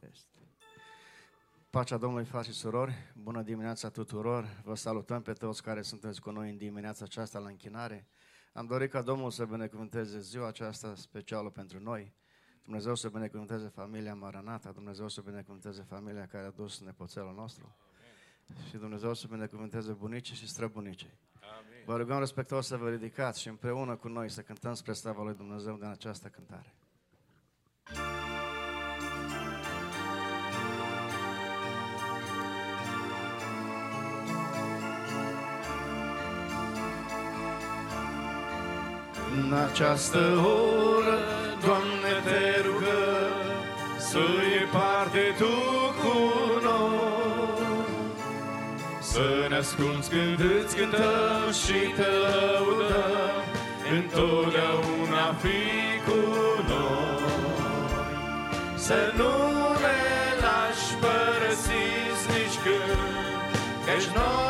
Test. Pacea Domnului, frați și surori, bună dimineața tuturor, vă salutăm pe toți care sunteți cu noi în dimineața aceasta la închinare. Am dorit ca Domnul să binecuvânteze ziua aceasta specială pentru noi. Dumnezeu să binecuvânteze familia Maranata, Dumnezeu să binecuvânteze familia care a dus nepoțelul nostru. Amen. Și Dumnezeu să binecuvânteze bunicii și străbunicii. Amen. Vă rugăm respectuos să vă ridicați și împreună cu noi să cântăm spre slava lui Dumnezeu din această cântare. În această oră, Doamne, te rugăm să îi parte Tu cu noi. Să ne asculți când îți cântăm și te lăudăm Întotdeauna fi cu noi. Să nu ne lași părăsiți nici când Căci noi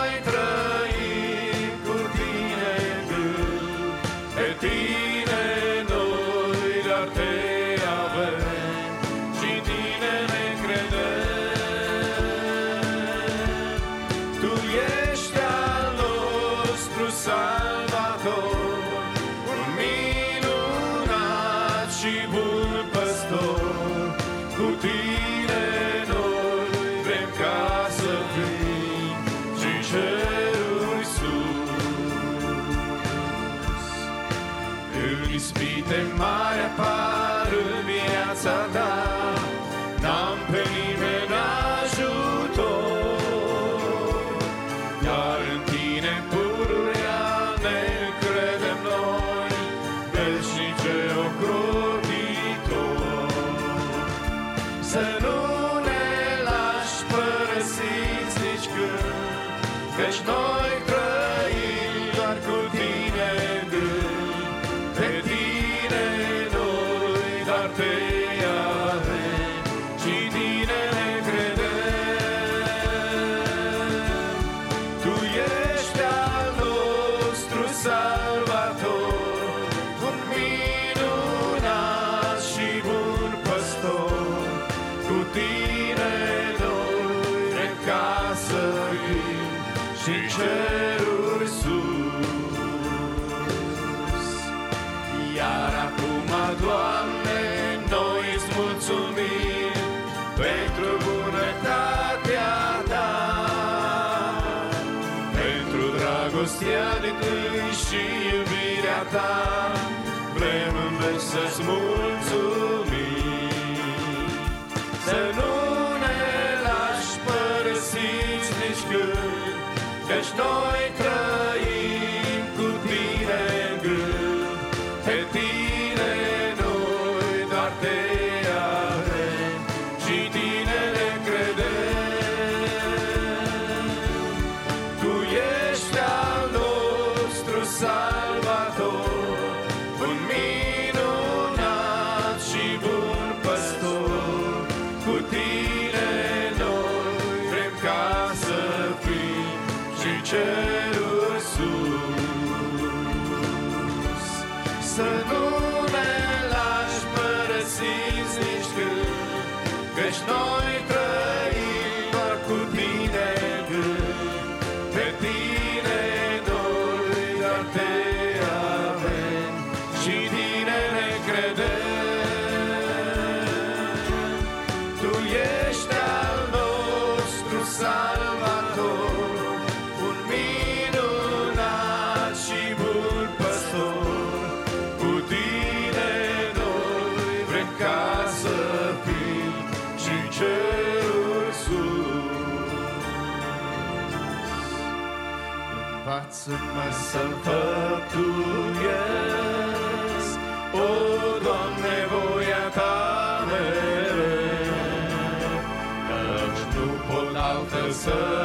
să-mi făptuiesc, O, Doamne, voia Ta mereu, Căci nu pot altă să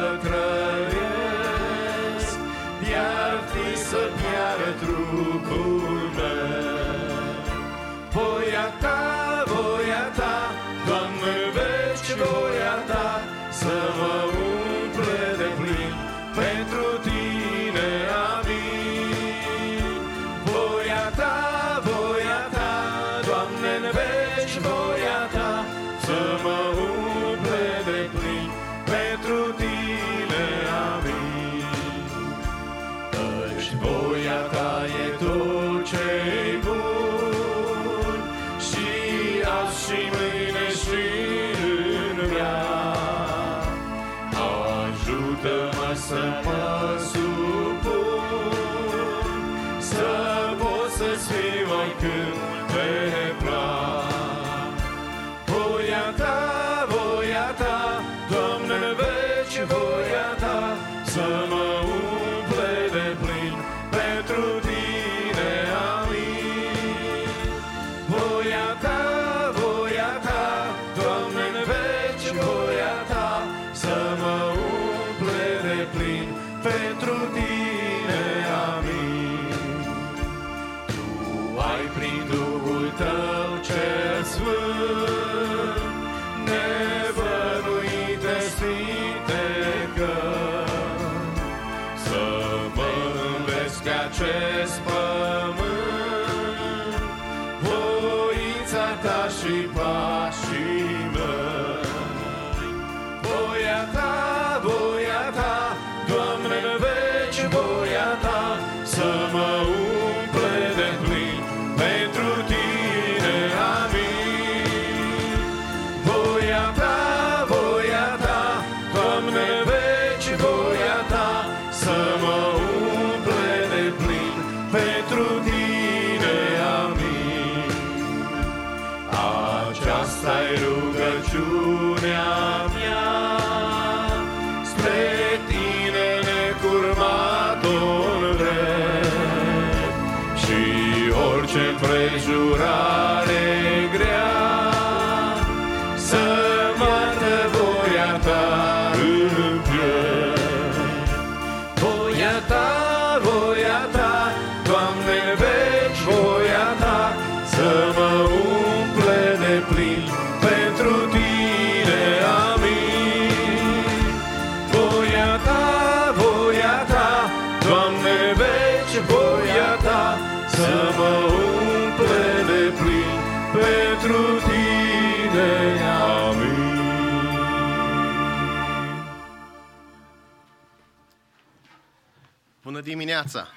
dimineața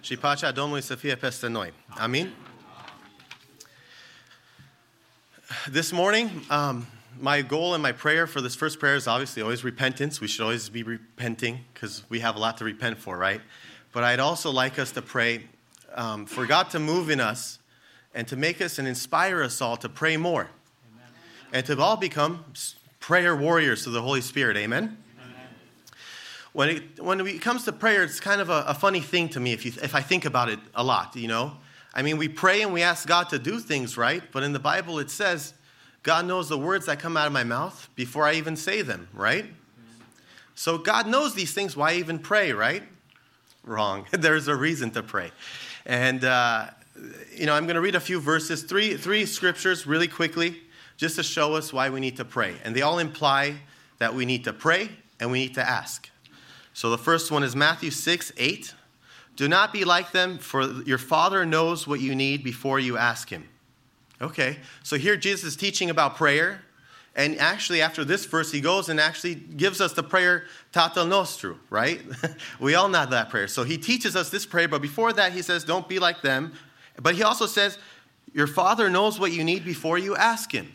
și pacea Domnului să fie peste noi. Amin? This morning, um, my goal and my prayer for this first prayer is obviously always repentance. We should always be repenting because we have a lot to repent for, right? But I'd also like us to pray um, for God to move in us and to make us and inspire us all to pray more and to all become prayer warriors to the Holy Spirit. Amen? When it, when it comes to prayer, it's kind of a, a funny thing to me if, you, if I think about it a lot, you know? I mean, we pray and we ask God to do things, right? But in the Bible, it says, God knows the words that come out of my mouth before I even say them, right? So God knows these things. Why even pray, right? Wrong. There's a reason to pray. And, uh, you know, I'm going to read a few verses, three, three scriptures really quickly, just to show us why we need to pray. And they all imply that we need to pray and we need to ask. So the first one is Matthew 6, 8. Do not be like them, for your Father knows what you need before you ask Him. Okay, so here Jesus is teaching about prayer. And actually, after this verse, he goes and actually gives us the prayer Tata Nostru, right? we all know that prayer. So he teaches us this prayer, but before that, he says, Don't be like them. But he also says, Your Father knows what you need before you ask Him.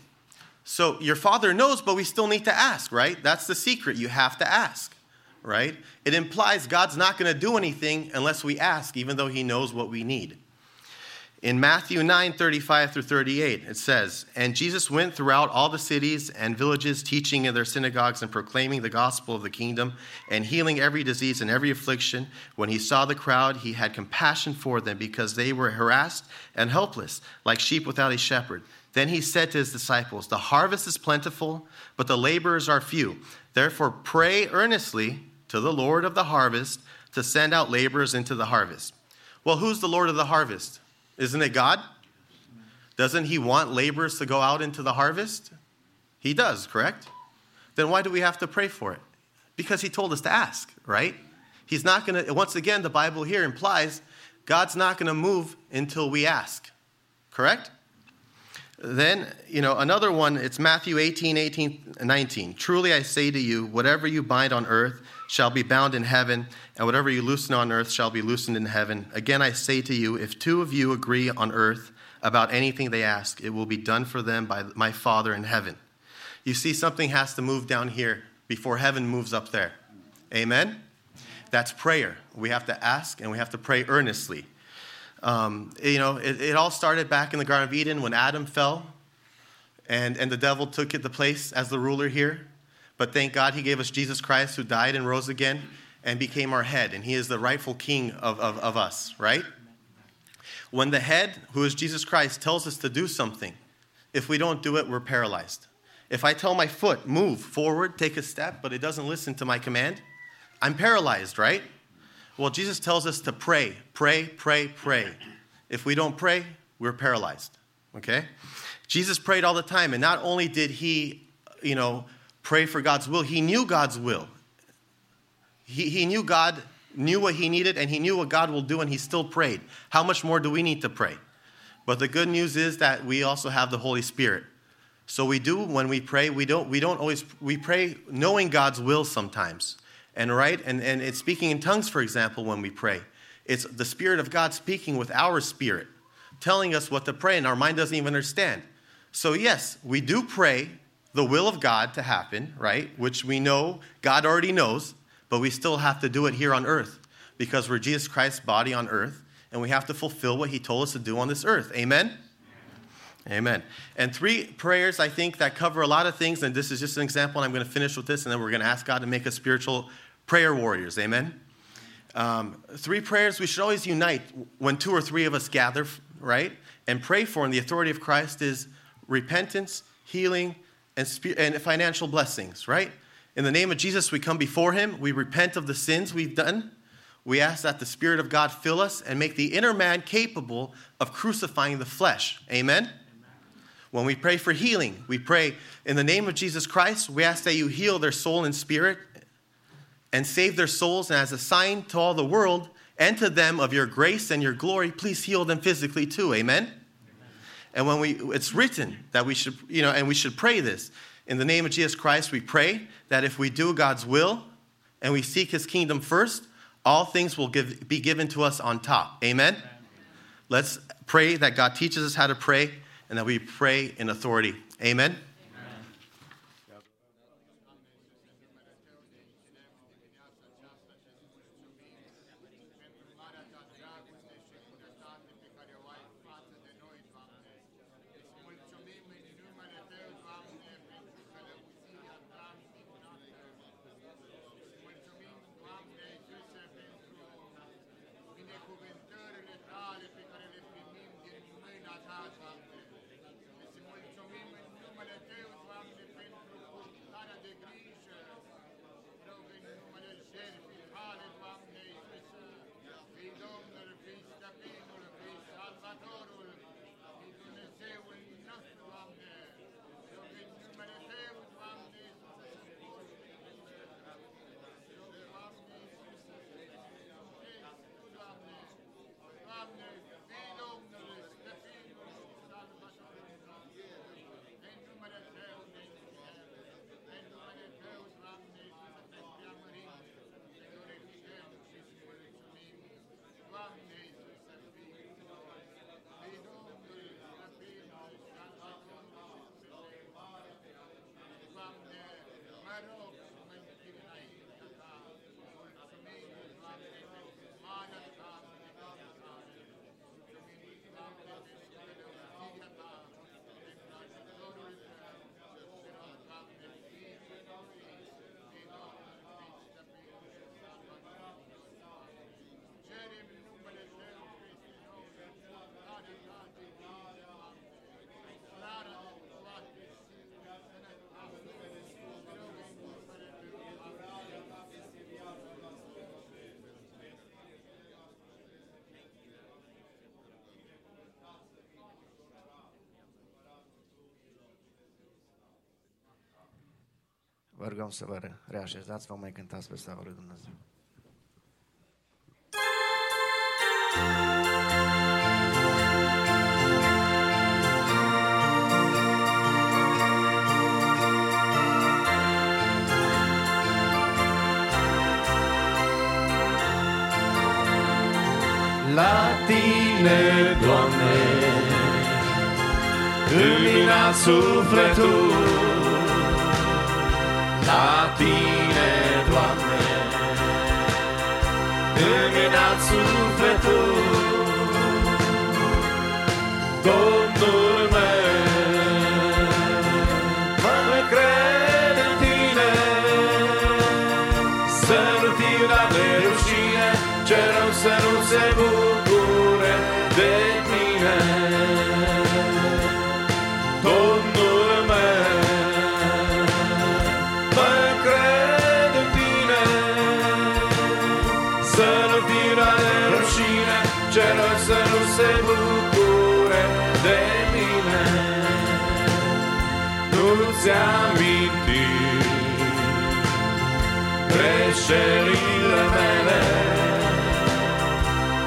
So your Father knows, but we still need to ask, right? That's the secret. You have to ask right? It implies God's not going to do anything unless we ask, even though He knows what we need. In Matthew 9 35 through 38, it says, And Jesus went throughout all the cities and villages, teaching in their synagogues and proclaiming the gospel of the kingdom and healing every disease and every affliction. When he saw the crowd, he had compassion for them because they were harassed and helpless, like sheep without a shepherd. Then he said to his disciples, The harvest is plentiful, but the laborers are few. Therefore, pray earnestly to the Lord of the harvest to send out laborers into the harvest. Well, who's the Lord of the harvest? Isn't it God? Doesn't he want laborers to go out into the harvest? He does, correct? Then why do we have to pray for it? Because he told us to ask, right? He's not going to, once again, the Bible here implies God's not going to move until we ask, correct? Then, you know, another one, it's Matthew 18, 18, 19. Truly I say to you, whatever you bind on earth shall be bound in heaven, and whatever you loosen on earth shall be loosened in heaven. Again I say to you, if two of you agree on earth about anything they ask, it will be done for them by my Father in heaven. You see, something has to move down here before heaven moves up there. Amen? That's prayer. We have to ask and we have to pray earnestly. Um, you know, it, it all started back in the Garden of Eden when Adam fell and, and the devil took it the place as the ruler here. But thank God he gave us Jesus Christ who died and rose again and became our head. And he is the rightful king of, of, of us, right? When the head, who is Jesus Christ, tells us to do something, if we don't do it, we're paralyzed. If I tell my foot, move forward, take a step, but it doesn't listen to my command, I'm paralyzed, right? Well, Jesus tells us to pray, pray, pray, pray. If we don't pray, we're paralyzed, okay? Jesus prayed all the time, and not only did he, you know, pray for God's will, he knew God's will. He, he knew God knew what he needed and he knew what God will do and he still prayed. How much more do we need to pray? But the good news is that we also have the Holy Spirit. So we do when we pray, we don't we don't always we pray knowing God's will sometimes. And right? And and it's speaking in tongues, for example, when we pray. It's the Spirit of God speaking with our spirit, telling us what to pray, and our mind doesn't even understand. So, yes, we do pray the will of God to happen, right? Which we know God already knows but we still have to do it here on earth because we're Jesus Christ's body on earth and we have to fulfill what he told us to do on this earth. Amen? Amen. And three prayers, I think, that cover a lot of things. And this is just an example. And I'm going to finish with this, and then we're going to ask God to make us spiritual prayer warriors. Amen. Um, three prayers we should always unite when two or three of us gather, right? And pray for. And the authority of Christ is repentance, healing, and, spe- and financial blessings, right? In the name of Jesus, we come before Him. We repent of the sins we've done. We ask that the Spirit of God fill us and make the inner man capable of crucifying the flesh. Amen? Amen? When we pray for healing, we pray in the name of Jesus Christ. We ask that you heal their soul and spirit and save their souls. And as a sign to all the world and to them of your grace and your glory, please heal them physically too. Amen? And when we, it's written that we should, you know, and we should pray this. In the name of Jesus Christ, we pray that if we do God's will and we seek his kingdom first, all things will give, be given to us on top. Amen? Amen? Let's pray that God teaches us how to pray and that we pray in authority. Amen? Vă rugăm să vă reașezați, vă mai cântați pe slavă lui Dumnezeu. La tine, Doamne, îmi sufletul, la tine, Doamne, îmi înalt sufletul. Domnul meu, mă cred în tine, să nu fiu la de rușine, ce rău să nu se bucure greșelile mele,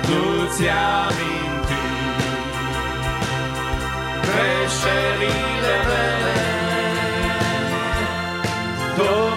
nu-ți aminti greșelile mele. Domnul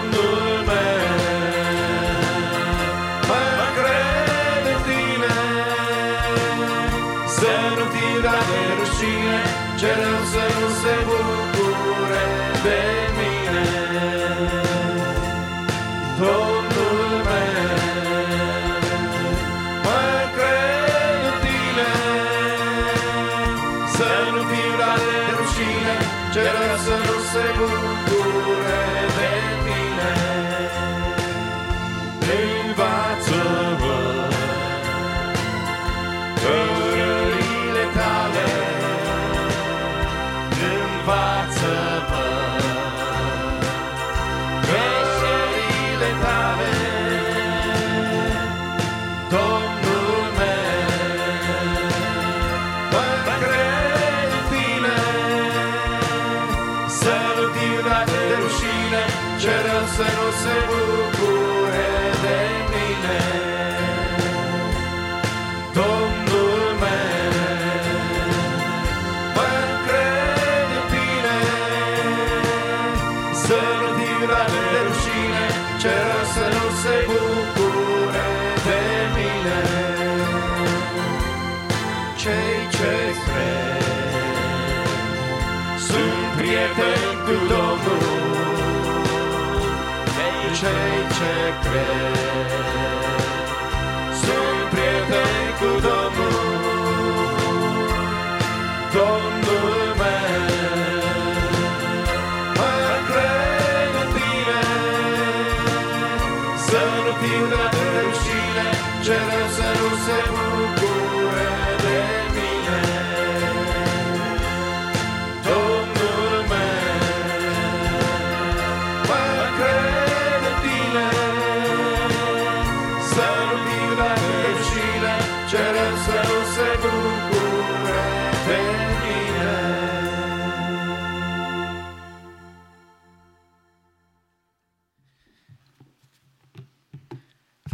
ce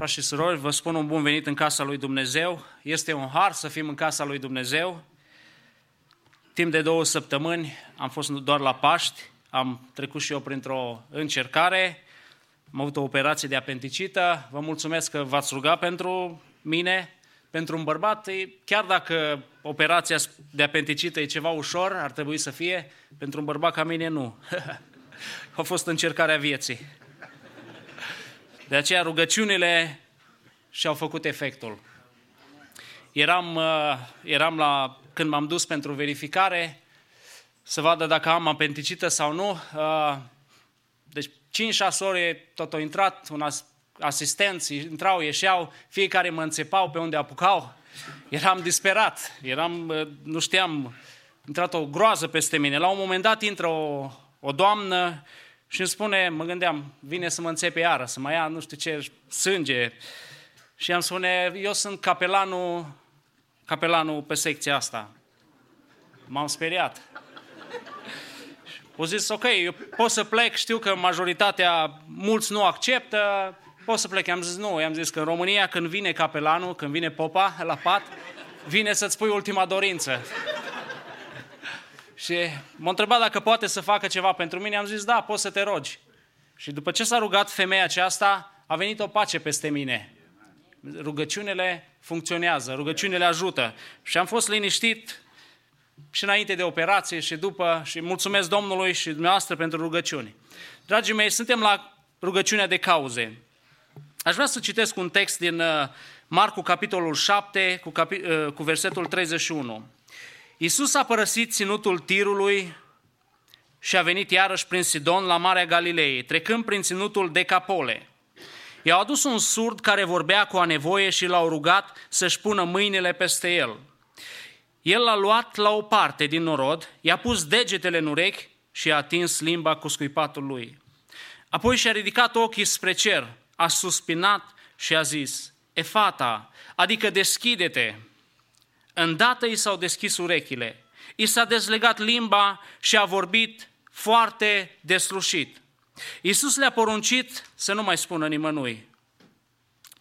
Frați și surori, vă spun un bun venit în casa lui Dumnezeu. Este un har să fim în casa lui Dumnezeu. Timp de două săptămâni am fost doar la Paști, am trecut și eu printr-o încercare, am avut o operație de apendicită. Vă mulțumesc că v-ați rugat pentru mine, pentru un bărbat. e- Chiar dacă operația de apendicită e ceva ușor, ar trebui să fie, pentru un bărbat ca mine nu. A fost încercarea vieții. De aceea rugăciunile și-au făcut efectul. Eram, uh, eram la, când m-am dus pentru verificare, să vadă dacă am apendicită sau nu. Uh, Deci 5-6 ore tot au intrat, un as- asistenți intrau, ieșeau, fiecare mă înțepau pe unde apucau. Eram disperat, eram, uh, nu știam, a intrat o groază peste mine. La un moment dat intră o, o doamnă și îmi spune, mă gândeam, vine să mă înțepe iară, să mă ia nu știu ce sânge. Și am spune, eu sunt capelanul, capelanul pe secția asta. M-am speriat. O zis, ok, eu pot să plec, știu că majoritatea, mulți nu acceptă, pot să plec. I-am zis, nu, i-am zis că în România când vine capelanul, când vine popa la pat, vine să-ți pui ultima dorință. Și m-a întrebat dacă poate să facă ceva pentru mine, am zis, da, poți să te rogi. Și după ce s-a rugat femeia aceasta, a venit o pace peste mine. Rugăciunile funcționează, rugăciunile ajută. Și am fost liniștit și înainte de operație și după și mulțumesc Domnului și dumneavoastră pentru rugăciuni. Dragii mei, suntem la rugăciunea de cauze. Aș vrea să citesc un text din uh, Marcu, capitolul 7, cu, capi, uh, cu versetul 31. Iisus a părăsit ținutul tirului și a venit iarăși prin Sidon la Marea Galilei, trecând prin ținutul Decapole. I-au adus un surd care vorbea cu a nevoie și l-au rugat să-și pună mâinile peste el. El l-a luat la o parte din norod, i-a pus degetele în urechi și a atins limba cu scuipatul lui. Apoi și-a ridicat ochii spre cer, a suspinat și a zis, Efata, adică deschide-te. Îndată i s-au deschis urechile, i s-a dezlegat limba și a vorbit foarte deslușit. Iisus le-a poruncit să nu mai spună nimănui.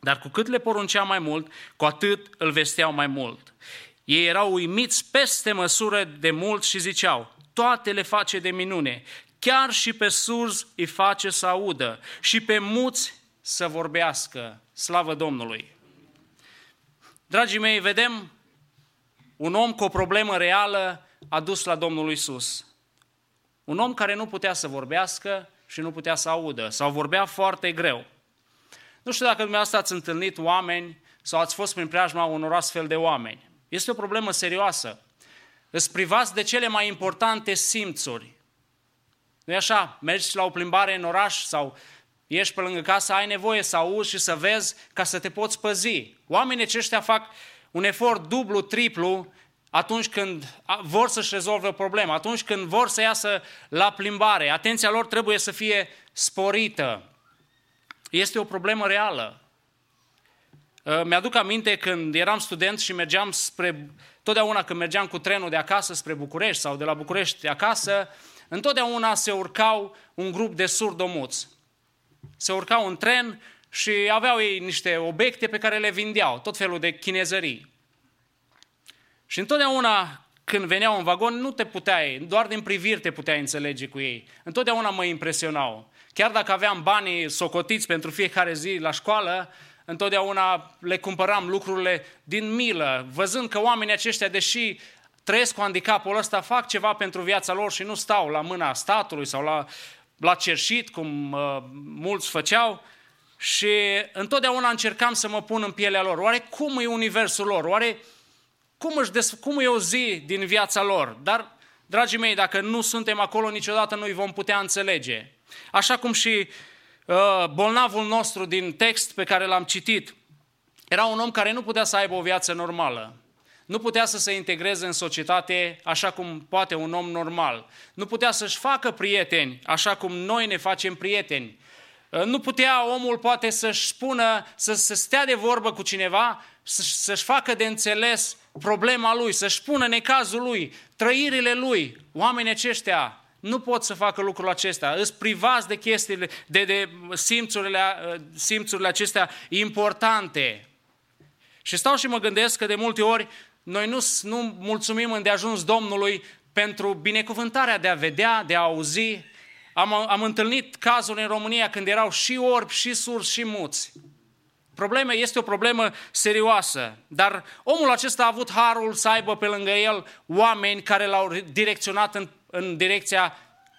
Dar cu cât le poruncea mai mult, cu atât îl vesteau mai mult. Ei erau uimiți peste măsură de mult și ziceau, toate le face de minune, chiar și pe surzi îi face să audă și pe muți să vorbească. Slavă Domnului! Dragii mei, vedem un om cu o problemă reală adus la Domnul Isus. Un om care nu putea să vorbească și nu putea să audă, sau vorbea foarte greu. Nu știu dacă dumneavoastră ați întâlnit oameni sau ați fost prin preajma unor astfel de oameni. Este o problemă serioasă. Îți privați de cele mai importante simțuri. nu așa? Mergi la o plimbare în oraș sau ești pe lângă casă, ai nevoie să auzi și să vezi ca să te poți păzi. Oamenii aceștia fac un efort dublu, triplu atunci când vor să-și rezolve problema, atunci când vor să iasă la plimbare. Atenția lor trebuie să fie sporită. Este o problemă reală. Uh, mi-aduc aminte când eram student și mergeam spre, totdeauna când mergeam cu trenul de acasă spre București sau de la București acasă, întotdeauna se urcau un grup de surdomuți. Se urcau în tren și aveau ei niște obiecte pe care le vindeau, tot felul de chinezării. Și întotdeauna când veneau în vagon, nu te puteai, doar din priviri te puteai înțelege cu ei. Întotdeauna mă impresionau. Chiar dacă aveam banii socotiți pentru fiecare zi la școală, întotdeauna le cumpăram lucrurile din milă, văzând că oamenii aceștia, deși trăiesc cu handicapul ăsta, fac ceva pentru viața lor și nu stau la mâna statului sau la, la cerșit, cum uh, mulți făceau, și întotdeauna încercam să mă pun în pielea lor. Oare cum e universul lor? Oare cum, își des, cum e o zi din viața lor? Dar, dragii mei, dacă nu suntem acolo, niciodată nu îi vom putea înțelege. Așa cum și uh, bolnavul nostru din text pe care l-am citit, era un om care nu putea să aibă o viață normală. Nu putea să se integreze în societate așa cum poate un om normal. Nu putea să-și facă prieteni așa cum noi ne facem prieteni. Uh, nu putea omul poate să-și spună, să, să stea de vorbă cu cineva, să-și facă de înțeles problema lui, să-și pună necazul lui, trăirile lui. Oamenii aceștia nu pot să facă lucrul acesta. Îți privați de chestiile, de, de simțurile, simțurile acestea importante. Și stau și mă gândesc că de multe ori noi nu, nu mulțumim îndeajuns Domnului pentru binecuvântarea de a vedea, de a auzi. Am, am întâlnit cazuri în România când erau și orbi, și surzi, și muți. Problema este o problemă serioasă, dar omul acesta a avut harul să aibă pe lângă el oameni care l-au direcționat în, în direcția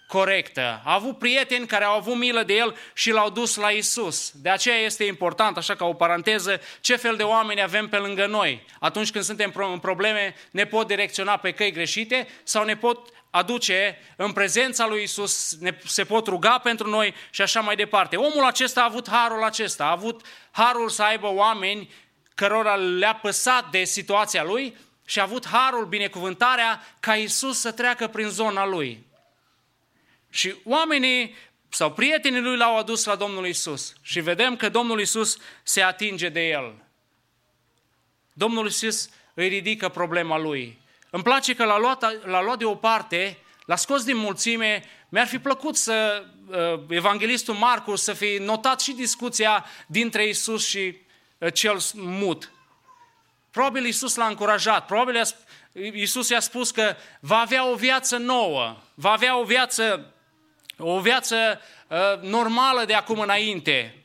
corectă. A avut prieteni care au avut milă de el și l-au dus la Isus. De aceea este important, așa ca o paranteză, ce fel de oameni avem pe lângă noi. Atunci când suntem în probleme, ne pot direcționa pe căi greșite sau ne pot aduce în prezența lui Isus, ne, se pot ruga pentru noi și așa mai departe. Omul acesta a avut harul acesta, a avut harul să aibă oameni cărora le-a păsat de situația lui și a avut harul, binecuvântarea ca Isus să treacă prin zona lui. Și oamenii sau prietenii lui l-au adus la Domnul Isus și vedem că Domnul Isus se atinge de el. Domnul Isus îi ridică problema lui. Îmi place că l-a luat, l-a luat deoparte, l-a scos din mulțime. Mi-ar fi plăcut să uh, evanghelistul Marcu să fi notat și discuția dintre Isus și uh, cel mut. Probabil Isus l-a încurajat, probabil Isus i-a spus că va avea o viață nouă, va avea o viață, o viață uh, normală de acum înainte.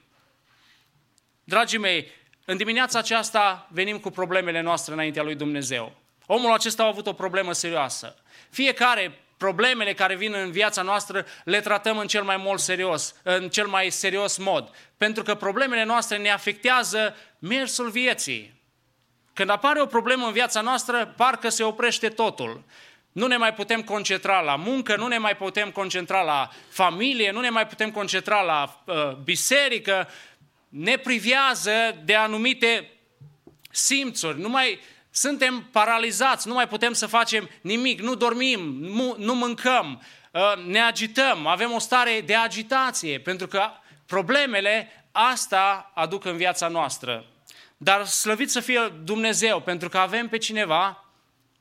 Dragii mei, în dimineața aceasta venim cu problemele noastre înaintea lui Dumnezeu. Omul acesta a avut o problemă serioasă. Fiecare problemele care vin în viața noastră le tratăm în cel mai mult serios, în cel mai serios mod. Pentru că problemele noastre ne afectează mersul vieții. Când apare o problemă în viața noastră, parcă se oprește totul. Nu ne mai putem concentra la muncă, nu ne mai putem concentra la familie, nu ne mai putem concentra la uh, biserică, ne privează de anumite simțuri, nu mai suntem paralizați, nu mai putem să facem nimic, nu dormim, nu, nu mâncăm, uh, ne agităm, avem o stare de agitație, pentru că problemele asta aduc în viața noastră. Dar slăvit să fie Dumnezeu, pentru că avem pe cineva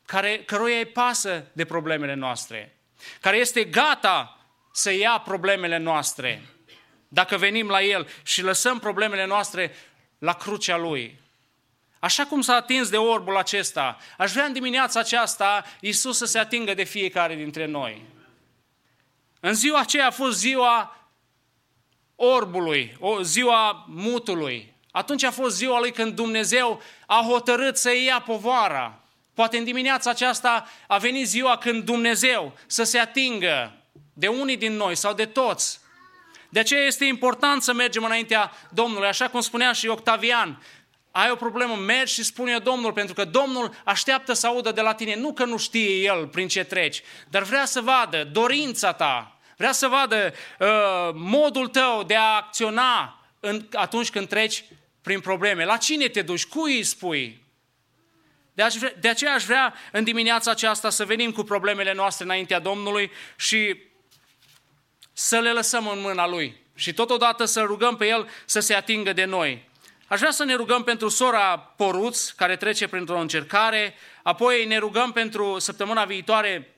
care, căruia îi pasă de problemele noastre, care este gata să ia problemele noastre. Dacă venim la El și lăsăm problemele noastre la crucea Lui. Așa cum s-a atins de orbul acesta, aș vrea în dimineața aceasta Iisus să se atingă de fiecare dintre noi. În ziua aceea a fost ziua orbului, o ziua mutului. Atunci a fost ziua lui când Dumnezeu a hotărât să ia povara. Poate în dimineața aceasta a venit ziua când Dumnezeu să se atingă de unii din noi sau de toți. De aceea este important să mergem înaintea Domnului, așa cum spunea și Octavian. Ai o problemă, mergi și spune Domnul, pentru că Domnul așteaptă să audă de la tine. Nu că nu știe El prin ce treci, dar vrea să vadă dorința ta, vrea să vadă uh, modul tău de a acționa în, atunci când treci prin probleme. La cine te duci? Cui îi spui? De aceea aș vrea în dimineața aceasta să venim cu problemele noastre înaintea Domnului și să le lăsăm în mâna Lui. Și totodată să rugăm pe El să se atingă de noi. Aș vrea să ne rugăm pentru sora Poruț, care trece printr-o încercare, apoi ne rugăm pentru săptămâna viitoare,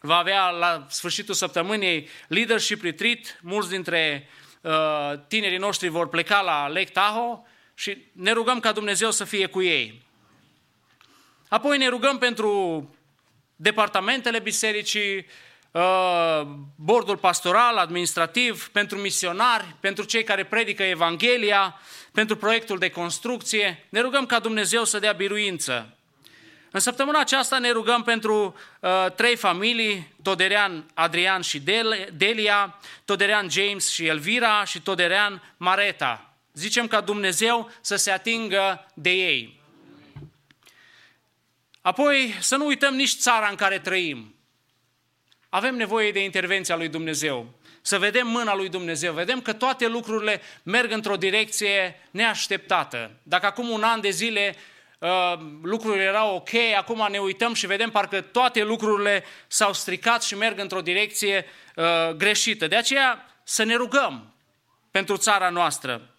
va avea la sfârșitul săptămânii leadership retreat, mulți dintre uh, tinerii noștri vor pleca la Lake Tahoe și ne rugăm ca Dumnezeu să fie cu ei. Apoi ne rugăm pentru departamentele bisericii, uh, bordul pastoral, administrativ, pentru misionari, pentru cei care predică Evanghelia, pentru proiectul de construcție. Ne rugăm ca Dumnezeu să dea biruință. În săptămâna aceasta ne rugăm pentru uh, trei familii, Toderean, Adrian și Delia, Toderean James și Elvira și Toderean Mareta. Zicem ca Dumnezeu să se atingă de ei. Apoi să nu uităm nici țara în care trăim. Avem nevoie de intervenția lui Dumnezeu. Să vedem mâna lui Dumnezeu. Vedem că toate lucrurile merg într-o direcție neașteptată. Dacă acum un an de zile uh, lucrurile erau ok, acum ne uităm și vedem parcă toate lucrurile s-au stricat și merg într-o direcție uh, greșită. De aceea să ne rugăm pentru țara noastră.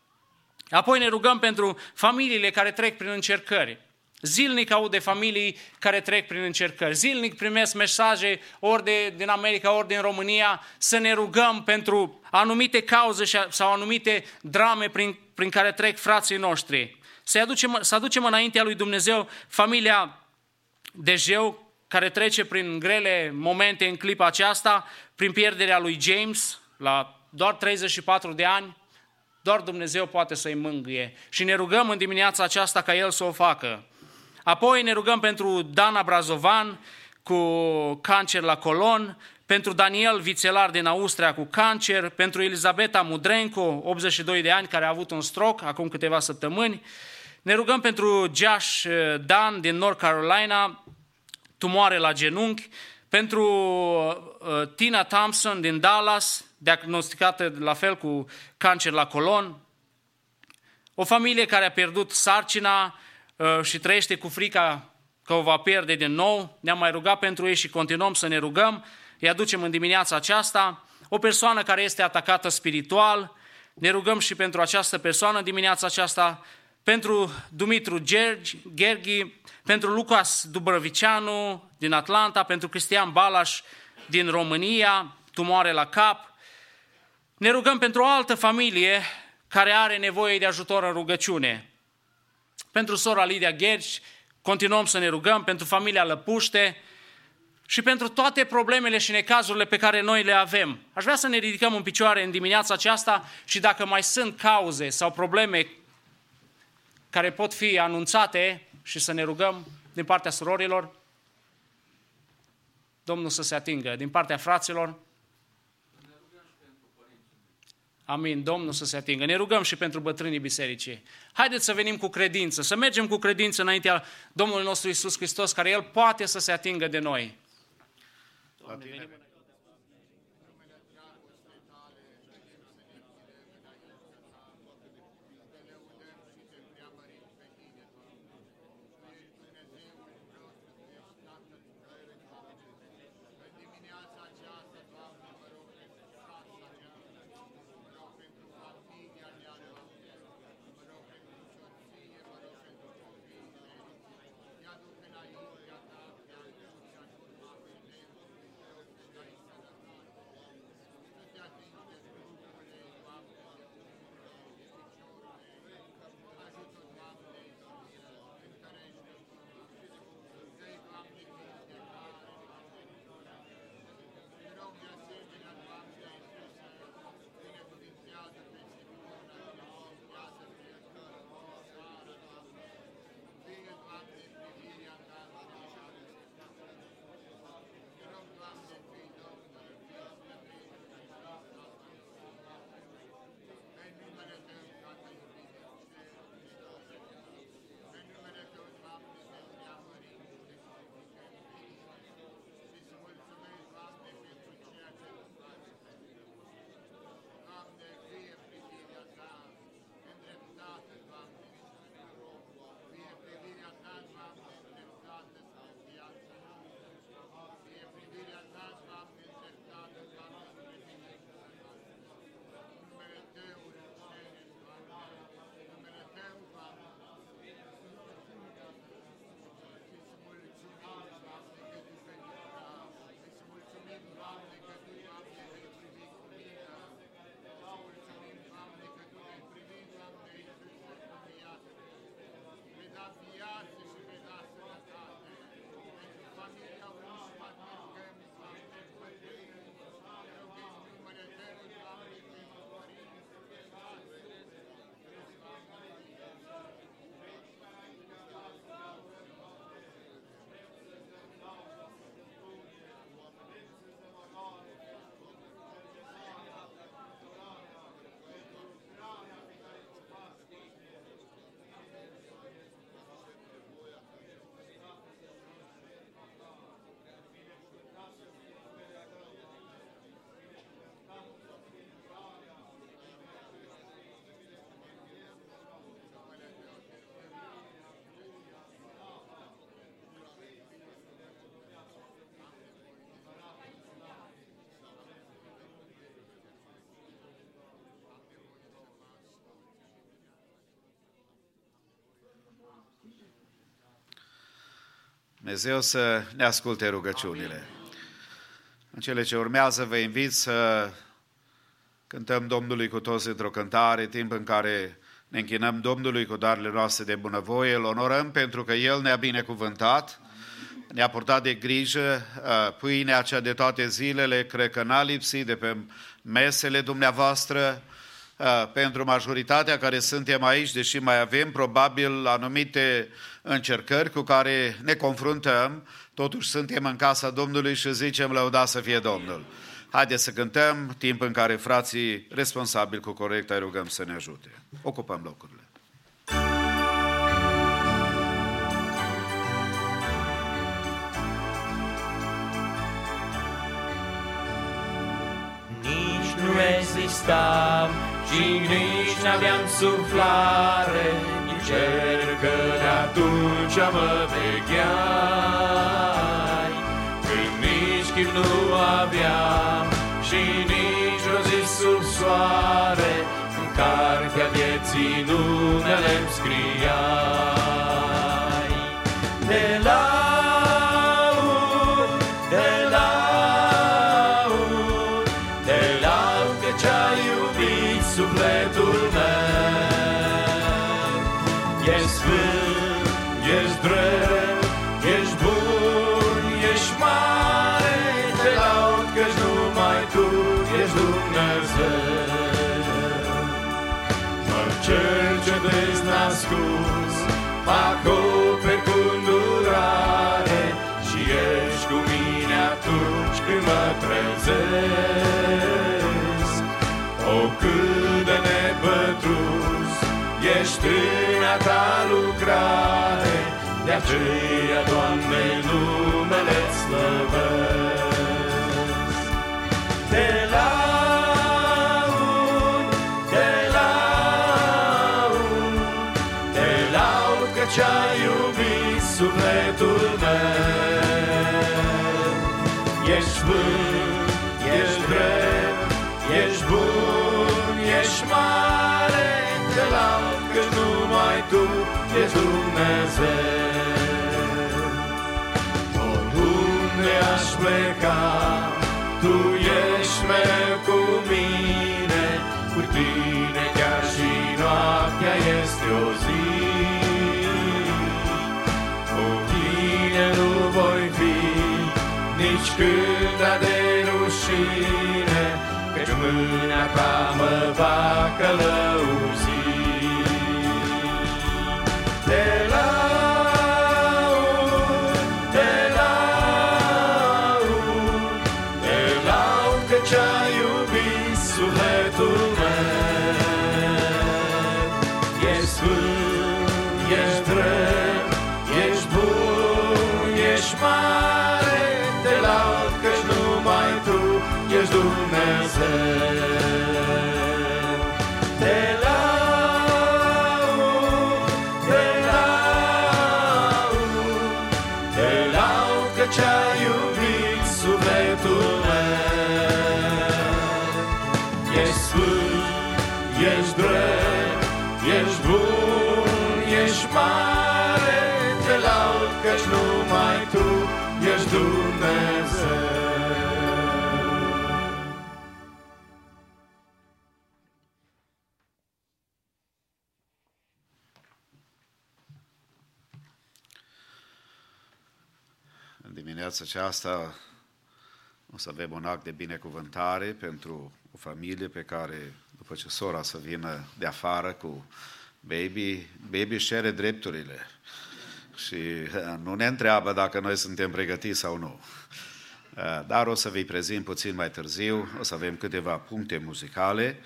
Apoi ne rugăm pentru familiile care trec prin încercări. Zilnic aud de familii care trec prin încercări. Zilnic primesc mesaje ori de, din America, ori din România, să ne rugăm pentru anumite cauze sau anumite drame prin, prin care trec frații noștri. Să aducem, să aducem înaintea lui Dumnezeu familia Dejeu, care trece prin grele momente în clipa aceasta, prin pierderea lui James, la doar 34 de ani, doar Dumnezeu poate să-i mângâie. Și ne rugăm în dimineața aceasta ca El să o facă. Apoi ne rugăm pentru Dana Brazovan cu cancer la colon, pentru Daniel Vițelar din Austria cu cancer, pentru Elizabeta Mudrenco, 82 de ani, care a avut un stroke acum câteva săptămâni. Ne rugăm pentru Josh eh, Dan din North Carolina, tumoare la genunchi, pentru eh, Tina Thompson din Dallas, diagnosticată la fel cu cancer la colon, o familie care a pierdut sarcina, Uh, și trăiește cu frica că o va pierde din nou. Ne-am mai rugat pentru ei și continuăm să ne rugăm. Îi aducem în dimineața aceasta. O persoană care este atacată spiritual. Ne rugăm și pentru această persoană în dimineața aceasta. Pentru Dumitru Gergi, Gerghi, pentru Lucas Dubrăvicianu din Atlanta, pentru Cristian Balaș din România, tumoare la cap. Ne rugăm pentru o altă familie care are nevoie de ajutor în rugăciune pentru sora Lidia Gherci, continuăm să ne rugăm, pentru familia Lăpuște și pentru toate problemele și necazurile pe care noi le avem. Aș vrea să ne ridicăm în picioare în dimineața aceasta și dacă mai sunt cauze sau probleme care pot fi anunțate și să ne rugăm din partea surorilor, Domnul să se atingă. Din partea fraților, Amin. Domnul să se atingă. Ne rugăm și pentru bătrânii bisericii. Haideți să venim cu credință, să mergem cu credință înaintea Domnului nostru Isus Hristos, care El poate să se atingă de noi. Doamne, venim Dumnezeu să ne asculte rugăciunile. În cele ce urmează vă invit să cântăm Domnului cu toți într-o cântare, timp în care ne închinăm Domnului cu darurile noastre de bunăvoie, îl onorăm pentru că El ne-a binecuvântat, ne-a purtat de grijă, pâinea cea de toate zilele, cred că n-a lipsit de pe mesele dumneavoastră, pentru majoritatea care suntem aici, deși mai avem probabil anumite încercări cu care ne confruntăm, totuși suntem în casa Domnului și zicem lăuda să fie Domnul. Haideți să cântăm, timp în care frații responsabili cu corect îi rugăm să ne ajute. Ocupăm locurile. Nici nu existam și nici n-aveam suflare, nici cer că de atunci mă vegheai. Când nici chip nu aveam și nici o zi sub soare, în cartea vieții numele-mi scriai. Trezesc. O, cât de nepătrus ești în a ta lucrare, de aceea, Doamne, numele-ți slăvesc. Dumnezeu. Oriunde aș pleca, Tu ești mereu cu mine, cu Tine chiar și noaptea este o zi. Cu Tine nu voi fi, nici când de rușine, Căci mâna ta mă va călăuzi. Ești drept, ești bun, ești mare, dimineața aceasta o să avem un act de binecuvântare pentru o familie pe care, după ce sora să vină de afară cu baby, baby își cere drepturile și uh, nu ne întreabă dacă noi suntem pregătiți sau nu. Uh, Dar o să vi prezint puțin mai târziu, o să avem câteva puncte muzicale.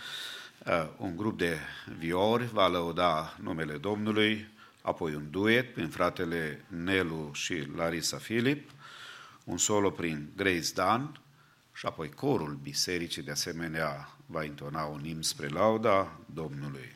Uh, Un grup de viori va lăuda numele Domnului, apoi un duet prin fratele Nelu și Larisa Filip, un solo prin Grace Dan și apoi corul bisericii de asemenea va intona un imn spre lauda Domnului.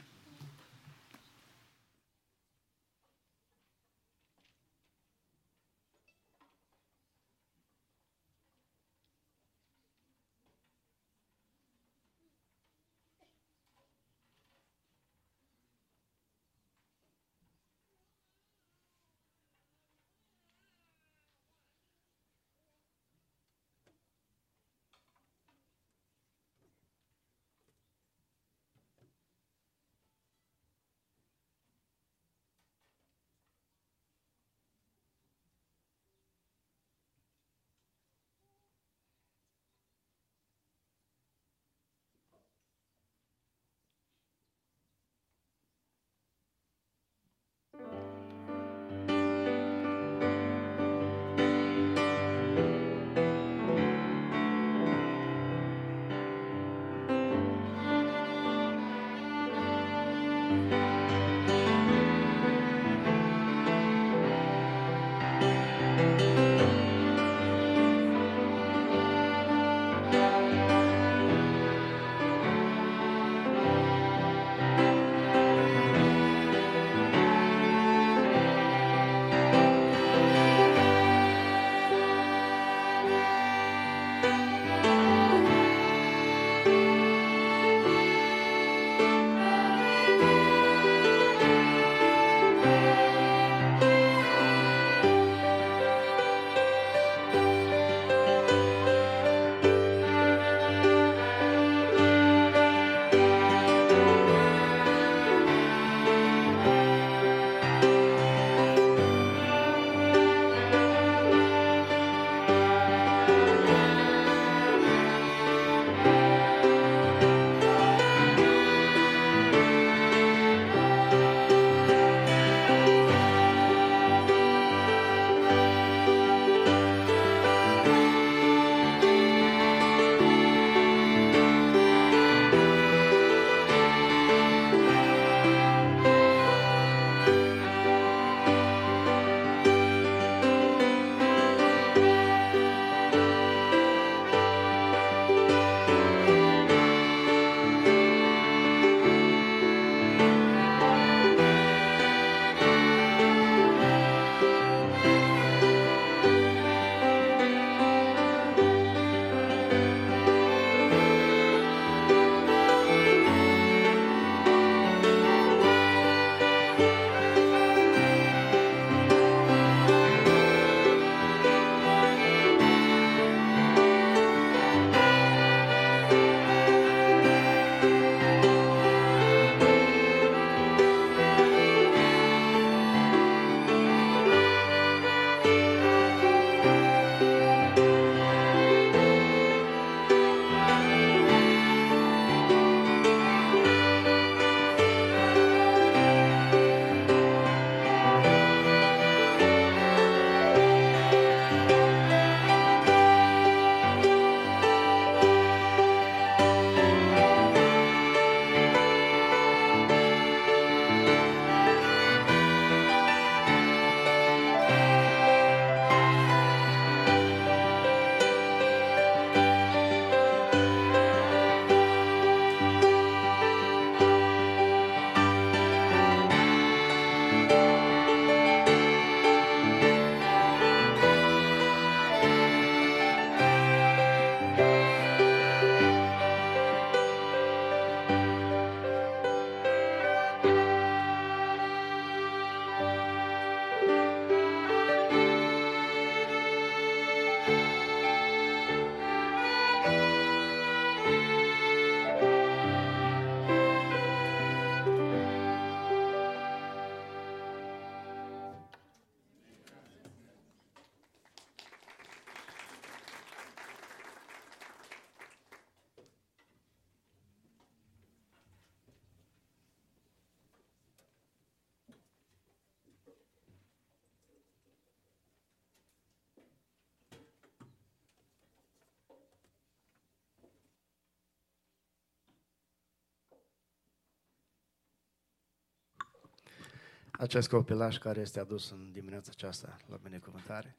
Acest copilaș care este adus în dimineața aceasta la binecuvântare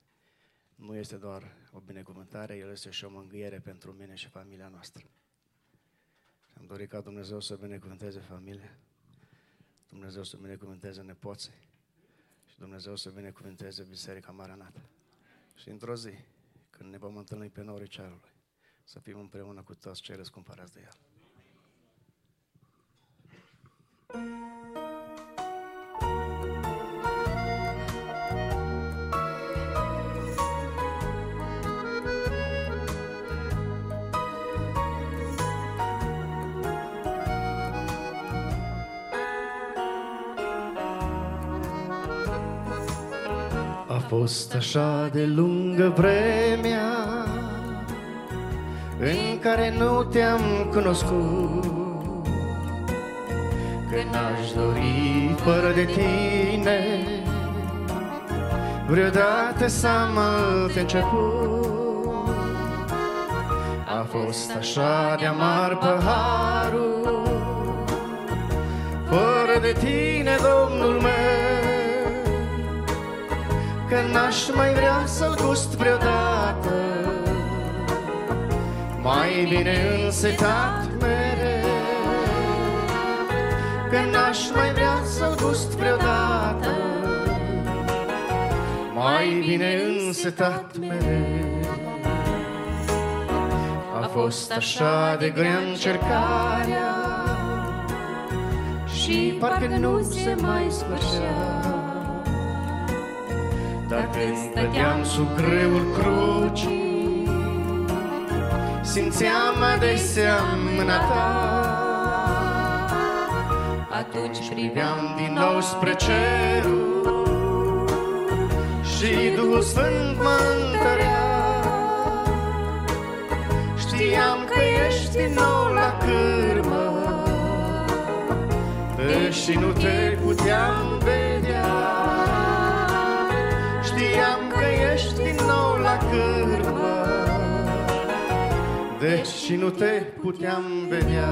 nu este doar o binecuvântare, el este și o mângâiere pentru mine și familia noastră. Am dorit ca Dumnezeu să binecuvânteze familia, Dumnezeu să binecuvânteze nepoții și Dumnezeu să binecuvânteze Biserica Maranată. Și într-o zi, când ne vom întâlni pe norii cerului, să fim împreună cu toți cei răscumpărați de El. Fost așa de lungă vremea în care nu te-am cunoscut. Că n-aș dori fără de tine Vreodată să am alt început. A fost așa de amar paharul. Fără de tine, Domnul meu Că n-aș mai vrea să-l gust vreodată. Mai bine însetat mereu Că n-aș mai vrea să-l gust vreodată. Mai bine însetat mereu. A fost așa de grea încercarea Și parcă nu se mai sfârșea dar când stăteam sub greul crucii Simțeam adesea mâna ta. Atunci priveam din nou spre cerul Și Duhul Sfânt mă întărea. Știam că ești din nou la cârmă. Deși nu te puteam vedea Știam că ești din nou la cârmă. Deși nu te puteam vedea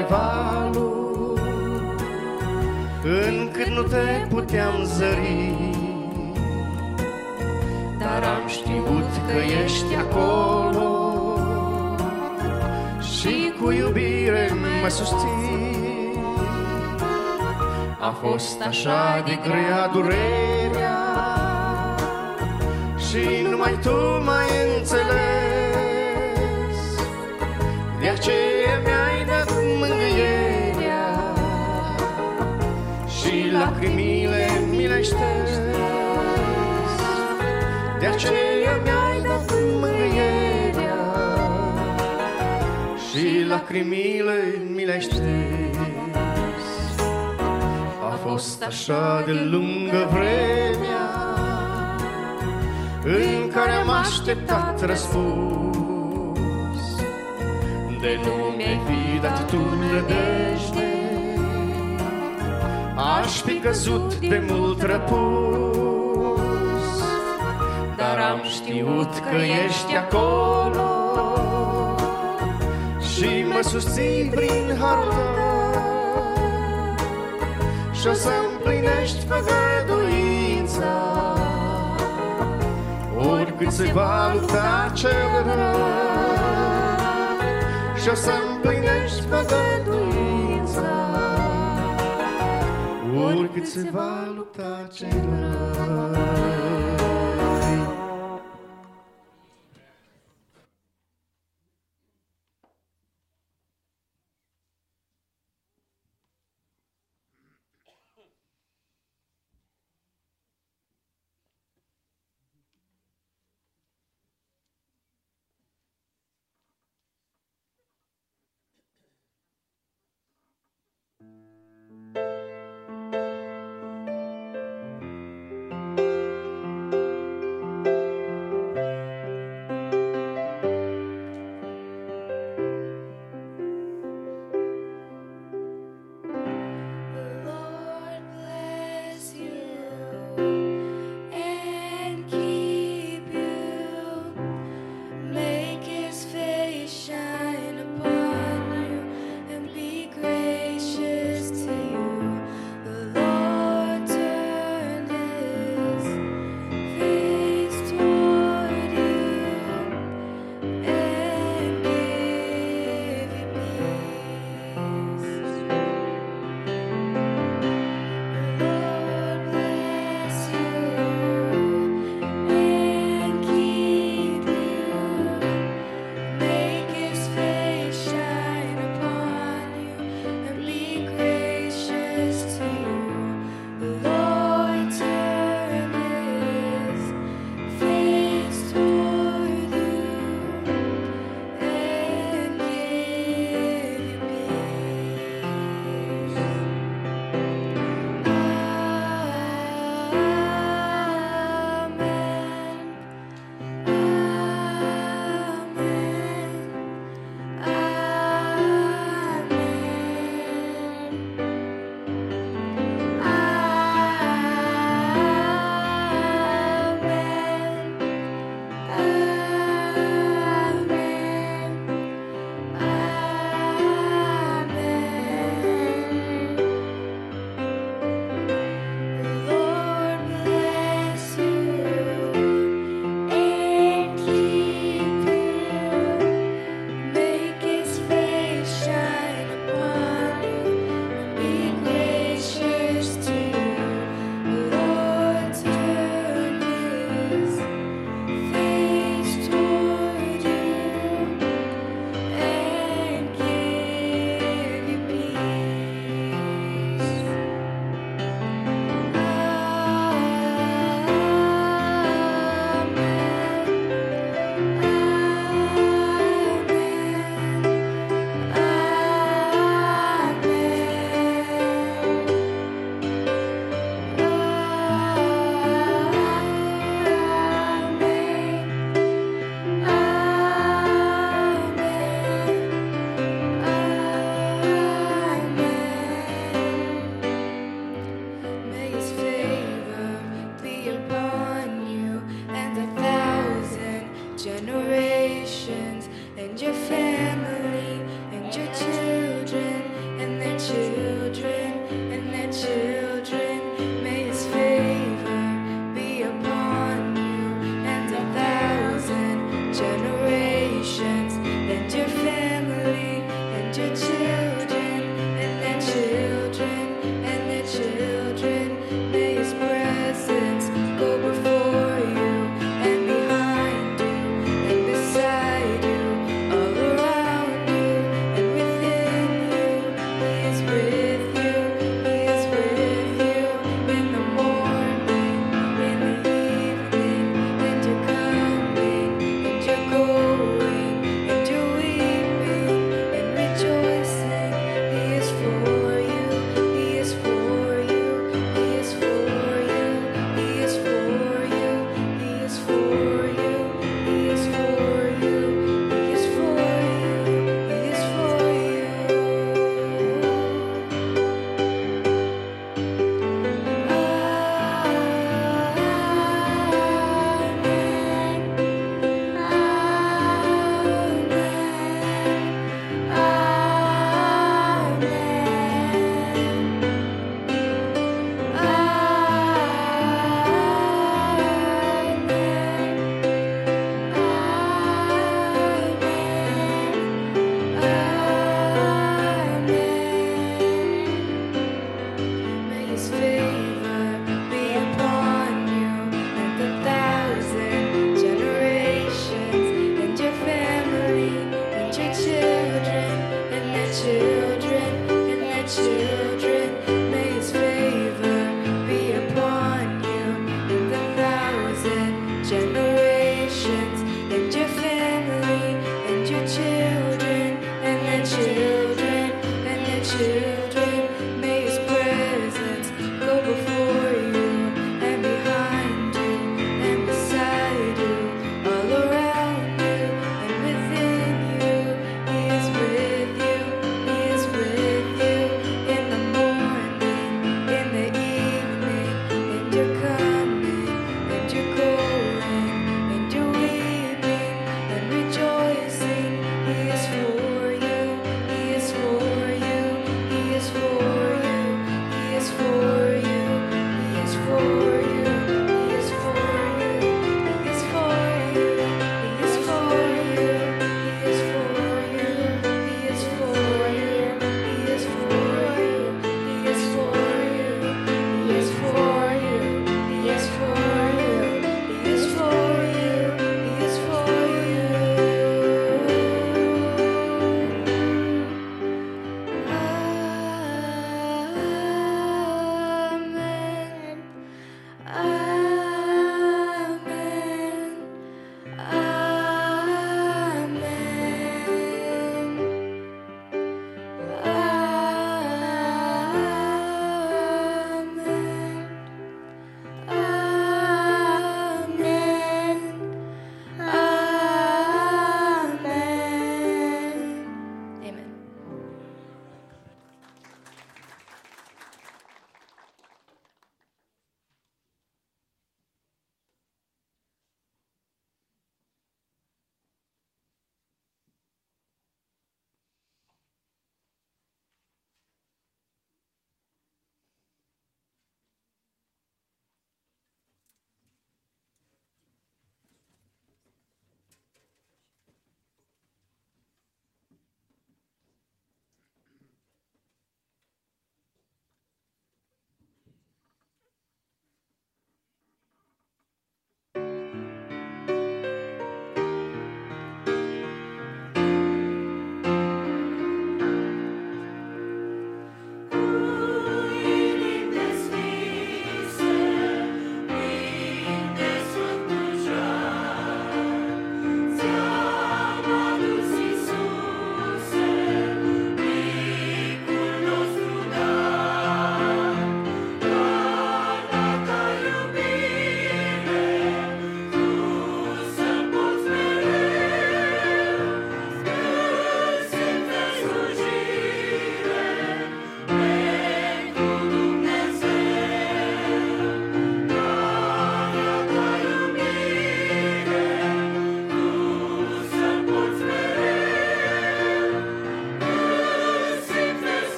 mare valul Încât nu te puteam zări. Dar am știut că ești acolo Și cu iubire mă susții. A fost așa de grea durerea Și numai tu m-ai înțeles mi le șters De aceea mi-ai dat mângâierea Și lacrimile mi le șters. A fost așa de lungă vremea În care am așteptat răspuns. De nu mi-ai fi dat tu nădejde Aș fi căzut de mult răpus Dar am știut că ești acolo Și mă susții prin harul tău Și o să împlinești făgăduința Oricât se va lupta cel rău Și o să împlinești făgăduința Oricât se va lupta cel rău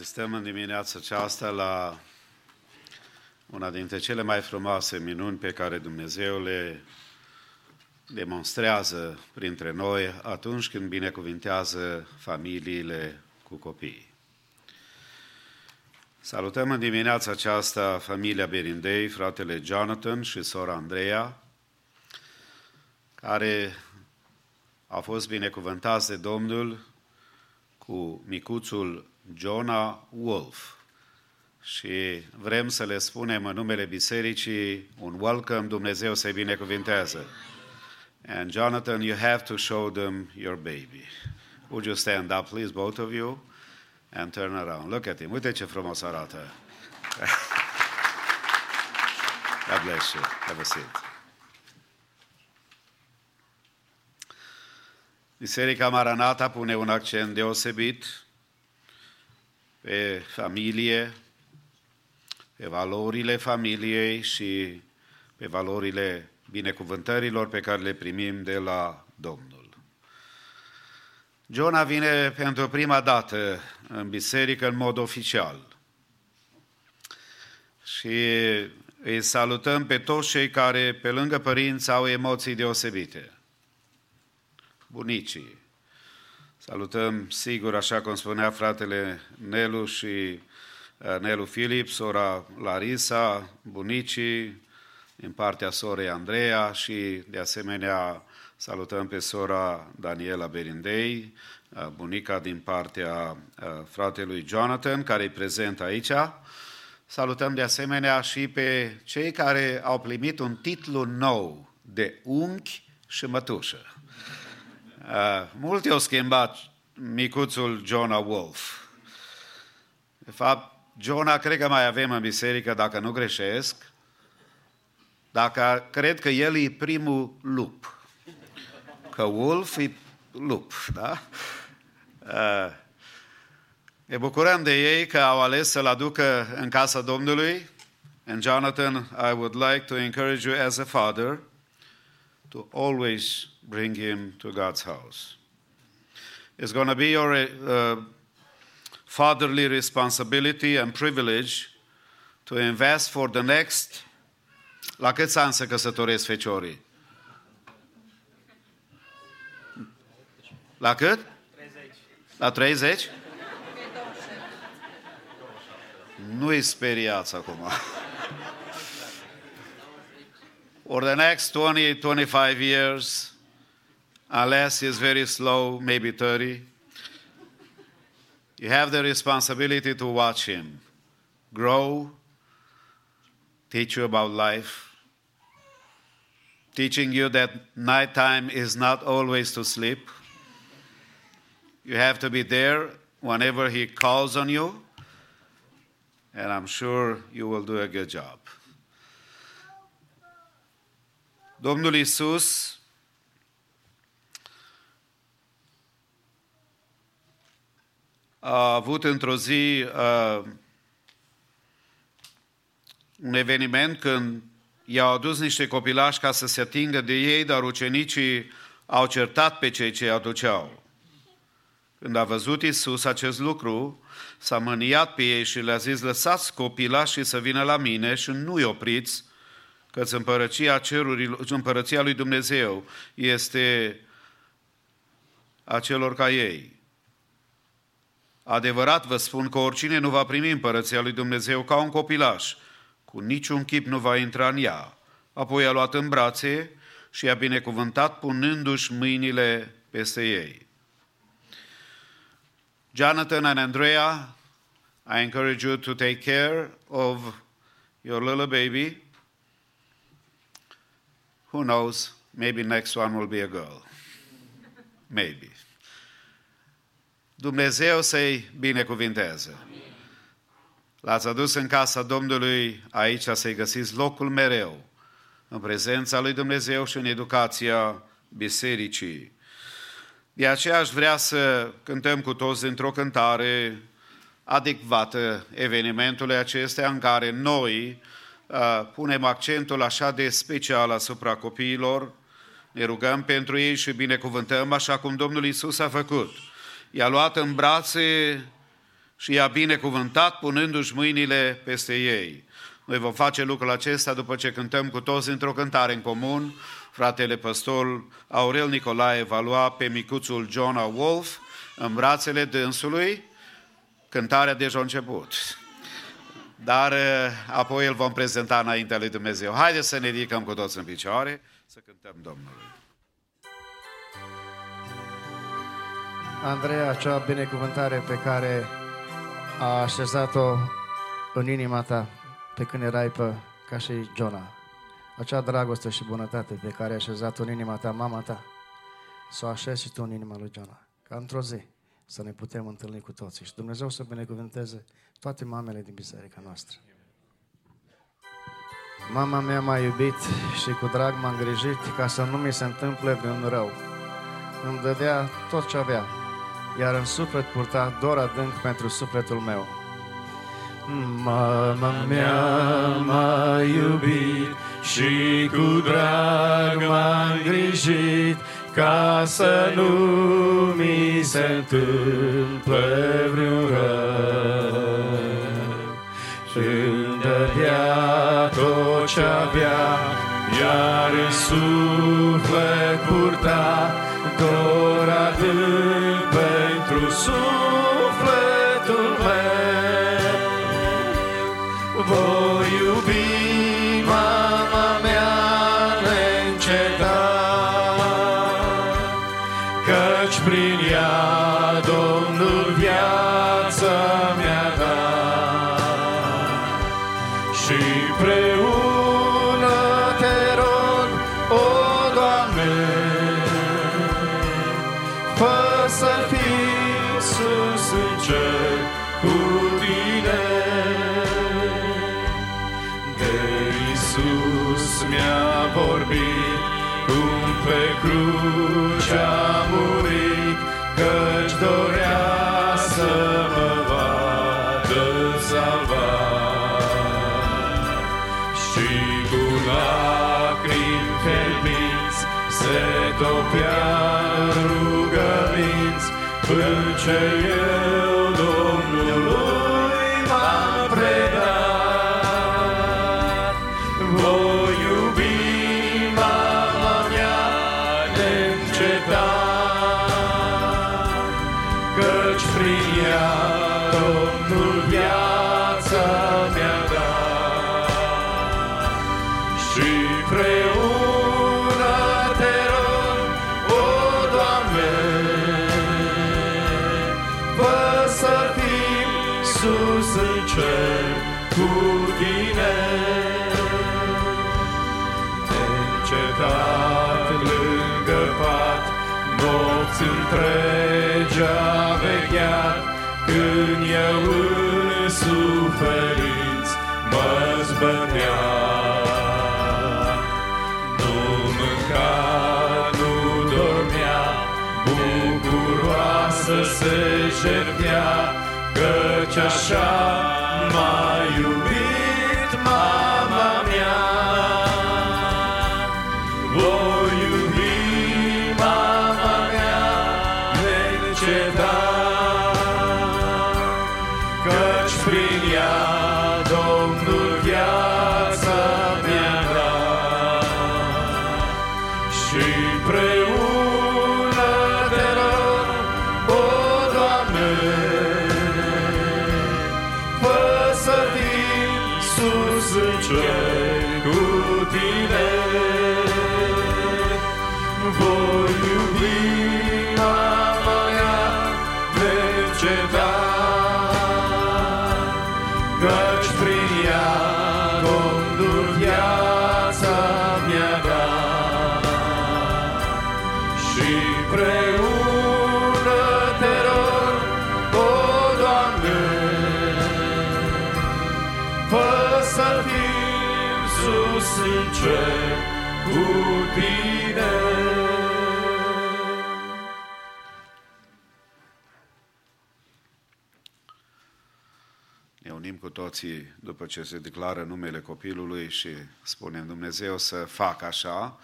Asistăm în dimineața aceasta la una dintre cele mai frumoase minuni pe care Dumnezeu le demonstrează printre noi atunci când binecuvintează familiile cu copii. Salutăm în dimineața aceasta familia Berindei, fratele Jonathan și sora Andreea, care au fost binecuvântați de Domnul cu micuțul Jonah Wolf. Și vrem să le spunem în numele bisericii un welcome, Dumnezeu să-i binecuvintează. And Jonathan, you have to show them your baby. Would you stand up, please, both of you, and turn around. Look at him. Uite ce frumos arată. God bless you. Have a seat. Biserica Maranata pune un accent deosebit pe familie, pe valorile familiei și pe valorile binecuvântărilor pe care le primim de la Domnul. Jona vine pentru prima dată în biserică în mod oficial și îi salutăm pe toți cei care, pe lângă părinți, au emoții deosebite. Bunicii. Salutăm, sigur, așa cum spunea fratele Nelu și uh, Nelu Filip, sora Larisa, bunicii, din partea sorei Andreea și, de asemenea, salutăm pe sora Daniela Berindei, uh, bunica din partea uh, fratelui Jonathan, care e prezent aici. Salutăm de asemenea și pe cei care au primit un titlu nou de unchi și mătușă. Uh, mulți au schimbat micuțul Jonah Wolf. De fapt, Jonah cred că mai avem în biserică, dacă nu greșesc, dacă cred că el e primul lup. Că Wolf e lup, da? Uh, ne bucurăm de ei că au ales să-l aducă în casa Domnului. And Jonathan, I would like to encourage you as a father to always bring him to God's house. It's going to be your uh, fatherly responsibility and privilege to invest for the next. La câți ani se căsătoresc feciorii? La cât? 30. La 30? Nu-i speriați acum. For the next 20, 25 years, unless he's very slow, maybe 30, you have the responsibility to watch him grow, teach you about life, teaching you that nighttime is not always to sleep. You have to be there whenever he calls on you, and I'm sure you will do a good job. Domnul Isus a avut într-o zi uh, un eveniment când i-au adus niște copilași ca să se atingă de ei, dar ucenicii au certat pe cei ce aduceau. Când a văzut Isus acest lucru, s-a mâniat pe ei și le-a zis, lăsați copilașii să vină la mine și nu-i opriți, că împărăția, cerurilor, împărăția lui Dumnezeu este a celor ca ei. Adevărat vă spun că oricine nu va primi împărăția lui Dumnezeu ca un copilaș, cu niciun chip nu va intra în ea. Apoi a luat în brațe și a binecuvântat punându-și mâinile peste ei. Jonathan and Andrea, I encourage you to take care of your little baby. Who knows? Maybe next one will be a girl. Maybe. Dumnezeu să-i binecuvinteze. L-ați adus în casa Domnului aici să-i găsiți locul mereu, în prezența lui Dumnezeu și în educația bisericii. De aceea aș vrea să cântăm cu toți într-o cântare adecvată evenimentului acestea în care noi uh, punem accentul așa de special asupra copiilor, ne rugăm pentru ei și binecuvântăm așa cum Domnul Isus a făcut – i-a luat în brațe și i-a binecuvântat punându-și mâinile peste ei. Noi vom face lucrul acesta după ce cântăm cu toți într-o cântare în comun, fratele păstor Aurel Nicolae va lua pe micuțul Jonah Wolf în brațele dânsului, cântarea deja a început. Dar eh, apoi îl vom prezenta înaintea lui Dumnezeu. Haideți să ne ridicăm cu toți în picioare, să cântăm Domnului. Andrei, acea binecuvântare pe care a așezat-o în inima ta pe când erai pe, ca și Jona. Acea dragoste și bunătate pe care a așezat-o în inima ta, mama ta, să o așezi și tu în inima lui Jona. Ca într-o zi să ne putem întâlni cu toții și Dumnezeu să binecuvânteze toate mamele din biserica noastră. Mama mea m-a iubit și cu drag m-a îngrijit ca să nu mi se întâmple vreun rău. Îmi dădea tot ce avea, iar în suflet purta dor adânc pentru sufletul meu. Mama mea m-a iubit și cu drag m-a îngrijit ca să nu mi se întâmple vreun rău. Și îmi dădea tot ce avea, iar în suflet purta topea în rugăminți, Până ce eu nopți întregi a vegheat, Când eu în suferinți mă zbătea. Nu mânca, nu dormea, bucuroasă se jertfea, Căci așa unim cu toții după ce se declară numele copilului și spunem Dumnezeu să facă așa.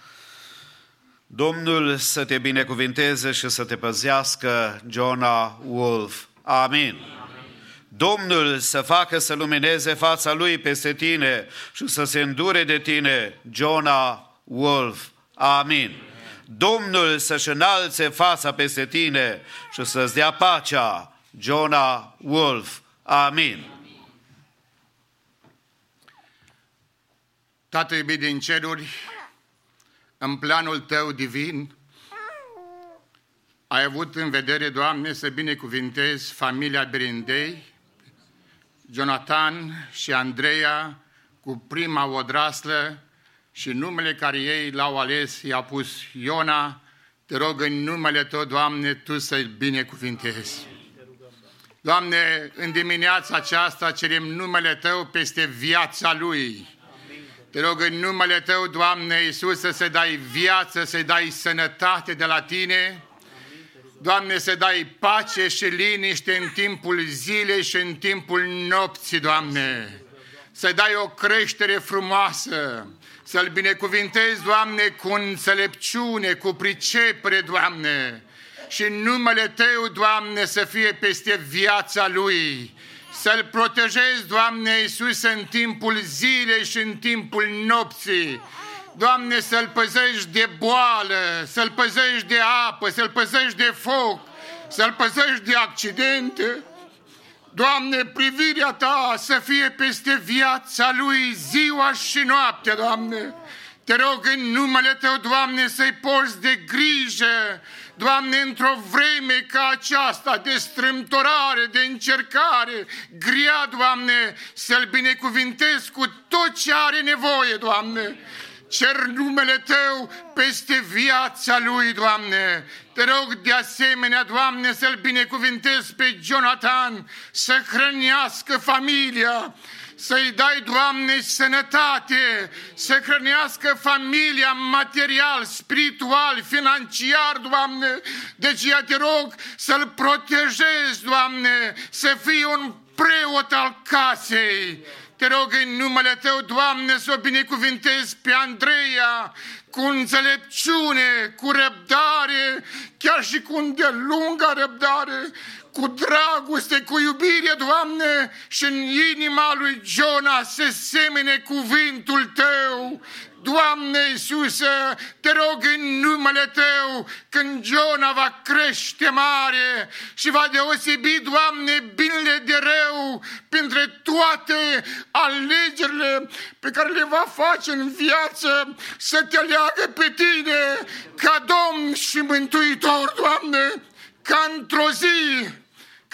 Domnul să te binecuvinteze și să te păzească, Jonah Wolf. Amin. Domnul să facă să lumineze fața lui peste tine și să se îndure de tine, Jonah Wolf. Amin. Domnul să-și înalțe fața peste tine și să-ți dea pacea. Jonah Wolf. Amin. Tată iubit din ceruri, în planul Tău divin, ai avut în vedere, Doamne, să binecuvintezi familia Berindei, Jonathan și Andreea cu prima odraslă și numele care ei l-au ales i-a pus Iona, te rog în numele Tău, Doamne, Tu să-i binecuvintezi. Doamne, în dimineața aceasta cerem numele Tău peste viața Lui. Te rog în numele Tău, Doamne Iisus, să se dai viață, să-i dai sănătate de la Tine. Doamne, să dai pace și liniște în timpul zilei și în timpul nopții, Doamne. Să dai o creștere frumoasă, să-L binecuvintezi, Doamne, cu înțelepciune, cu pricepere, Doamne. Și numele Tău, Doamne, să fie peste viața Lui să-L protejezi, Doamne Iisus, în timpul zilei și în timpul nopții. Doamne, să-L păzești de boală, să-L păzești de apă, să-L păzești de foc, să-L păzești de accidente. Doamne, privirea Ta să fie peste viața Lui ziua și noaptea, Doamne. Te rog în numele Tău, Doamne, să-i porți de grijă, Doamne, într-o vreme ca aceasta de strâmtorare, de încercare grea, Doamne, să-L binecuvintezi cu tot ce are nevoie, Doamne. Cer numele Tău peste viața lui, Doamne. Te rog de asemenea, Doamne, să-L binecuvintezi pe Jonathan, să hrănească familia, să-i dai, Doamne, sănătate, să hrănească familia material, spiritual, financiar, Doamne. Deci, ia te rog să-l protejezi, Doamne, să fii un preot al casei. Te rog în numele Tău, Doamne, să o binecuvintezi pe Andreea cu înțelepciune, cu răbdare, chiar și cu îndelunga răbdare, cu dragoste, cu iubire, Doamne, și în inima lui Jona se semene cuvântul Tău. Doamne Iisuse, te rog în numele Tău, când Jona va crește mare și va deosebi, Doamne, binele de rău printre toate alegerile pe care le va face în viață, să te leagă pe Tine ca Domn și Mântuitor, Doamne, ca într-o zi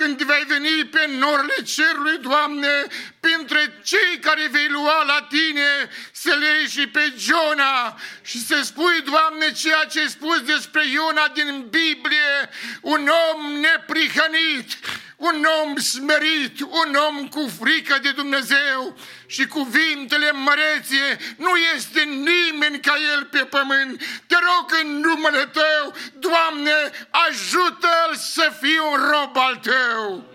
când vei veni pe norile cerului, Doamne, printre cei care vei lua la tine, să le și pe Iona și să spui, Doamne, ceea ce ai spus despre Iona din Biblie, un om neprihănit, un om smerit, un om cu frică de Dumnezeu și cuvintele măreție, nu este nimeni ca el pe pământ. Te rog în numele Tău, Doamne, ajută-l să fie un rob al Tău.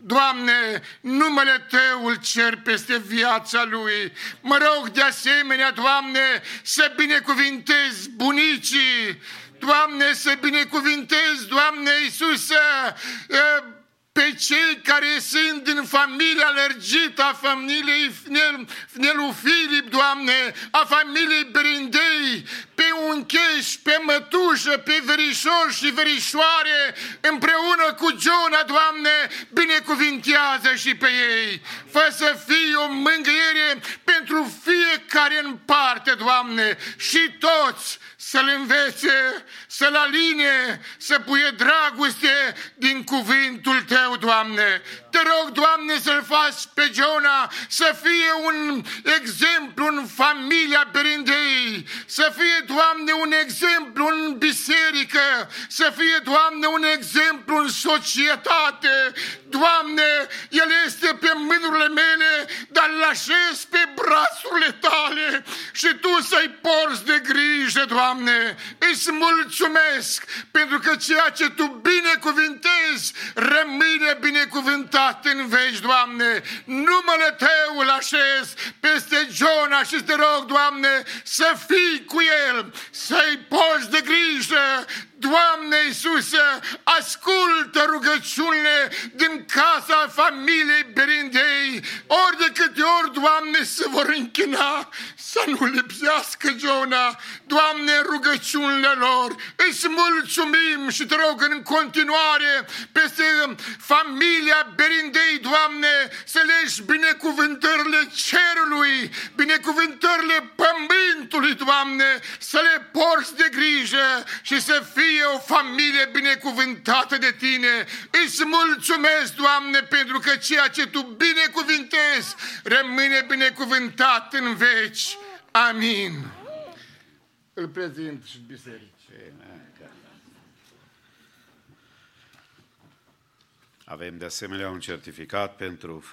Doamne, numele Tău îl cer peste viața lui. Mă rog de asemenea, Doamne, să binecuvintezi bunicii, Doamne, să binecuvintezi, Doamne Iisuse, pe cei care sunt din familia alergită a familiei Fnel, Fnelu Filip, Doamne, a familiei Berindei, pe uncheși, pe mătușă, pe verișor și verișoare, împreună cu Giona, Doamne, binecuvintează și pe ei. Fă să fie o mângâiere pentru fiecare în parte, Doamne, și toți să-L învețe, să-L aline, să puie dragoste din cuvântul Tău, Doamne. Te rog, Doamne, să-L faci pe Jona să fie un exemplu în familia Berindei, să fie, Doamne, un exemplu în biserică, să fie, Doamne, un exemplu în societate. Doamne, El este pe mânurile mele, dar îl așez pe brațurile Tale și Tu să-i porți de grijă, Doamne. Îți mulțumesc pentru că ceea ce Tu binecuvintezi rămâne binecuvântat dat în veci, Doamne, numele Tău îl așez peste Jona și te rog, Doamne, să fii cu el, să-i poți de grijă, Doamne Iisuse, ascultă rugăciunile din casa familiei Berindei, ori de câte ori, Doamne, se vor închina, să nu lipsească Jona. Doamne, rugăciunile lor, îți mulțumim și te rog în continuare peste familia Berindei, Doamne, să legi binecuvântările cerului, binecuvântările pământului, Doamne, să le porți de grijă și să fie o familie binecuvântată de Tine. Îți mulțumesc, Doamne, pentru că ceea ce Tu binecuvintezi rămâne binecuvântat în veci. Amin. Îl prezint și biserici. Avem de asemenea un certificat pentru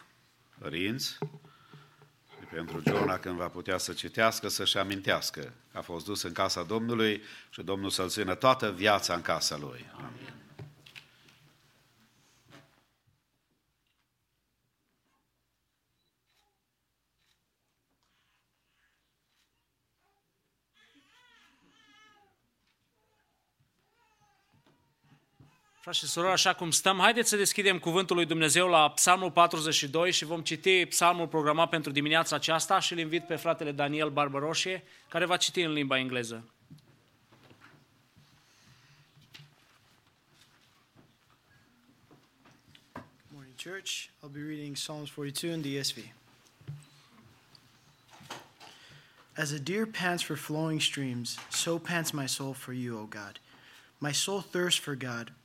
părinți, pentru Jona când va putea să citească, să-și amintească. A fost dus în casa Domnului și Domnul să-l țină toată viața în casa lui. Amin. Frați și surori, așa cum stăm, haideți să deschidem cuvântul lui Dumnezeu la Psalmul 42 și vom citi psalmul programat pentru dimineața aceasta și îl invit pe fratele Daniel Barbaroșie, care va citi în limba engleză. Morning, church. I'll be reading Psalms 42 in the ESV. As a deer pants for flowing streams, so pants my soul for you, O God. My soul thirsts for God,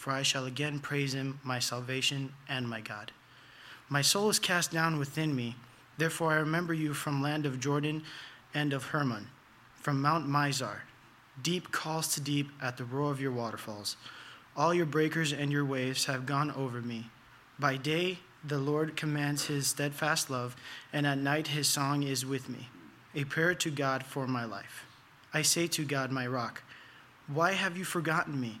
for I shall again praise him, my salvation and my God. My soul is cast down within me, therefore I remember you from land of Jordan and of Hermon, from Mount Mizar. Deep calls to deep at the roar of your waterfalls. All your breakers and your waves have gone over me. By day the Lord commands his steadfast love, and at night his song is with me, a prayer to God for my life. I say to God, my rock, Why have you forgotten me?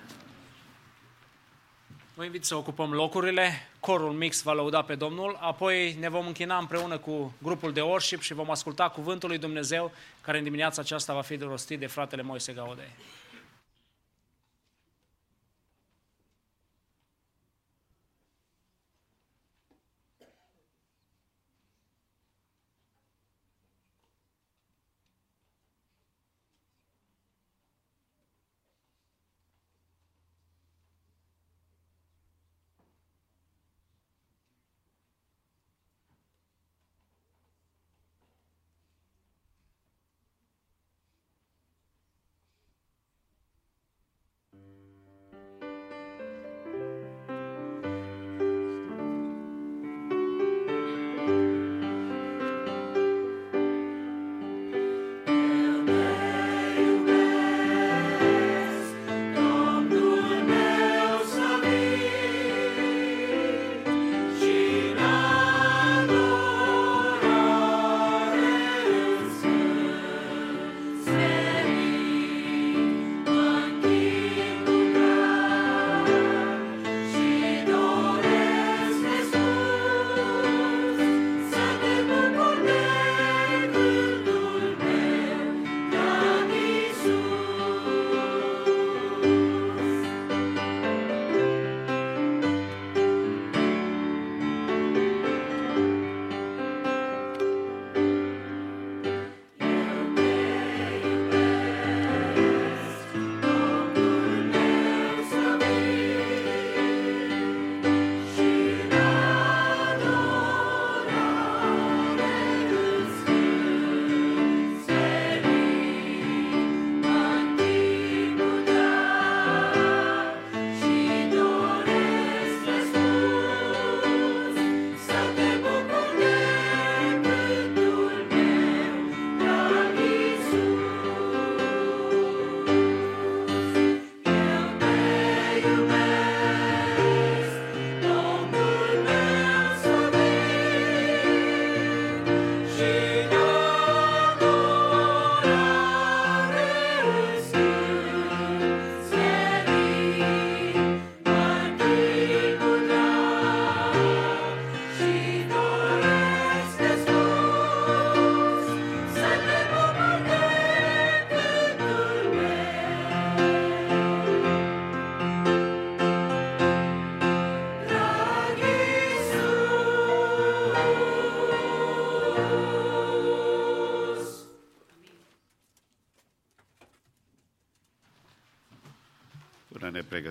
Vă invit să ocupăm locurile, corul mix va lăuda pe Domnul, apoi ne vom închina împreună cu grupul de worship și vom asculta cuvântul lui Dumnezeu, care în dimineața aceasta va fi rostit de fratele Moise Gaudei.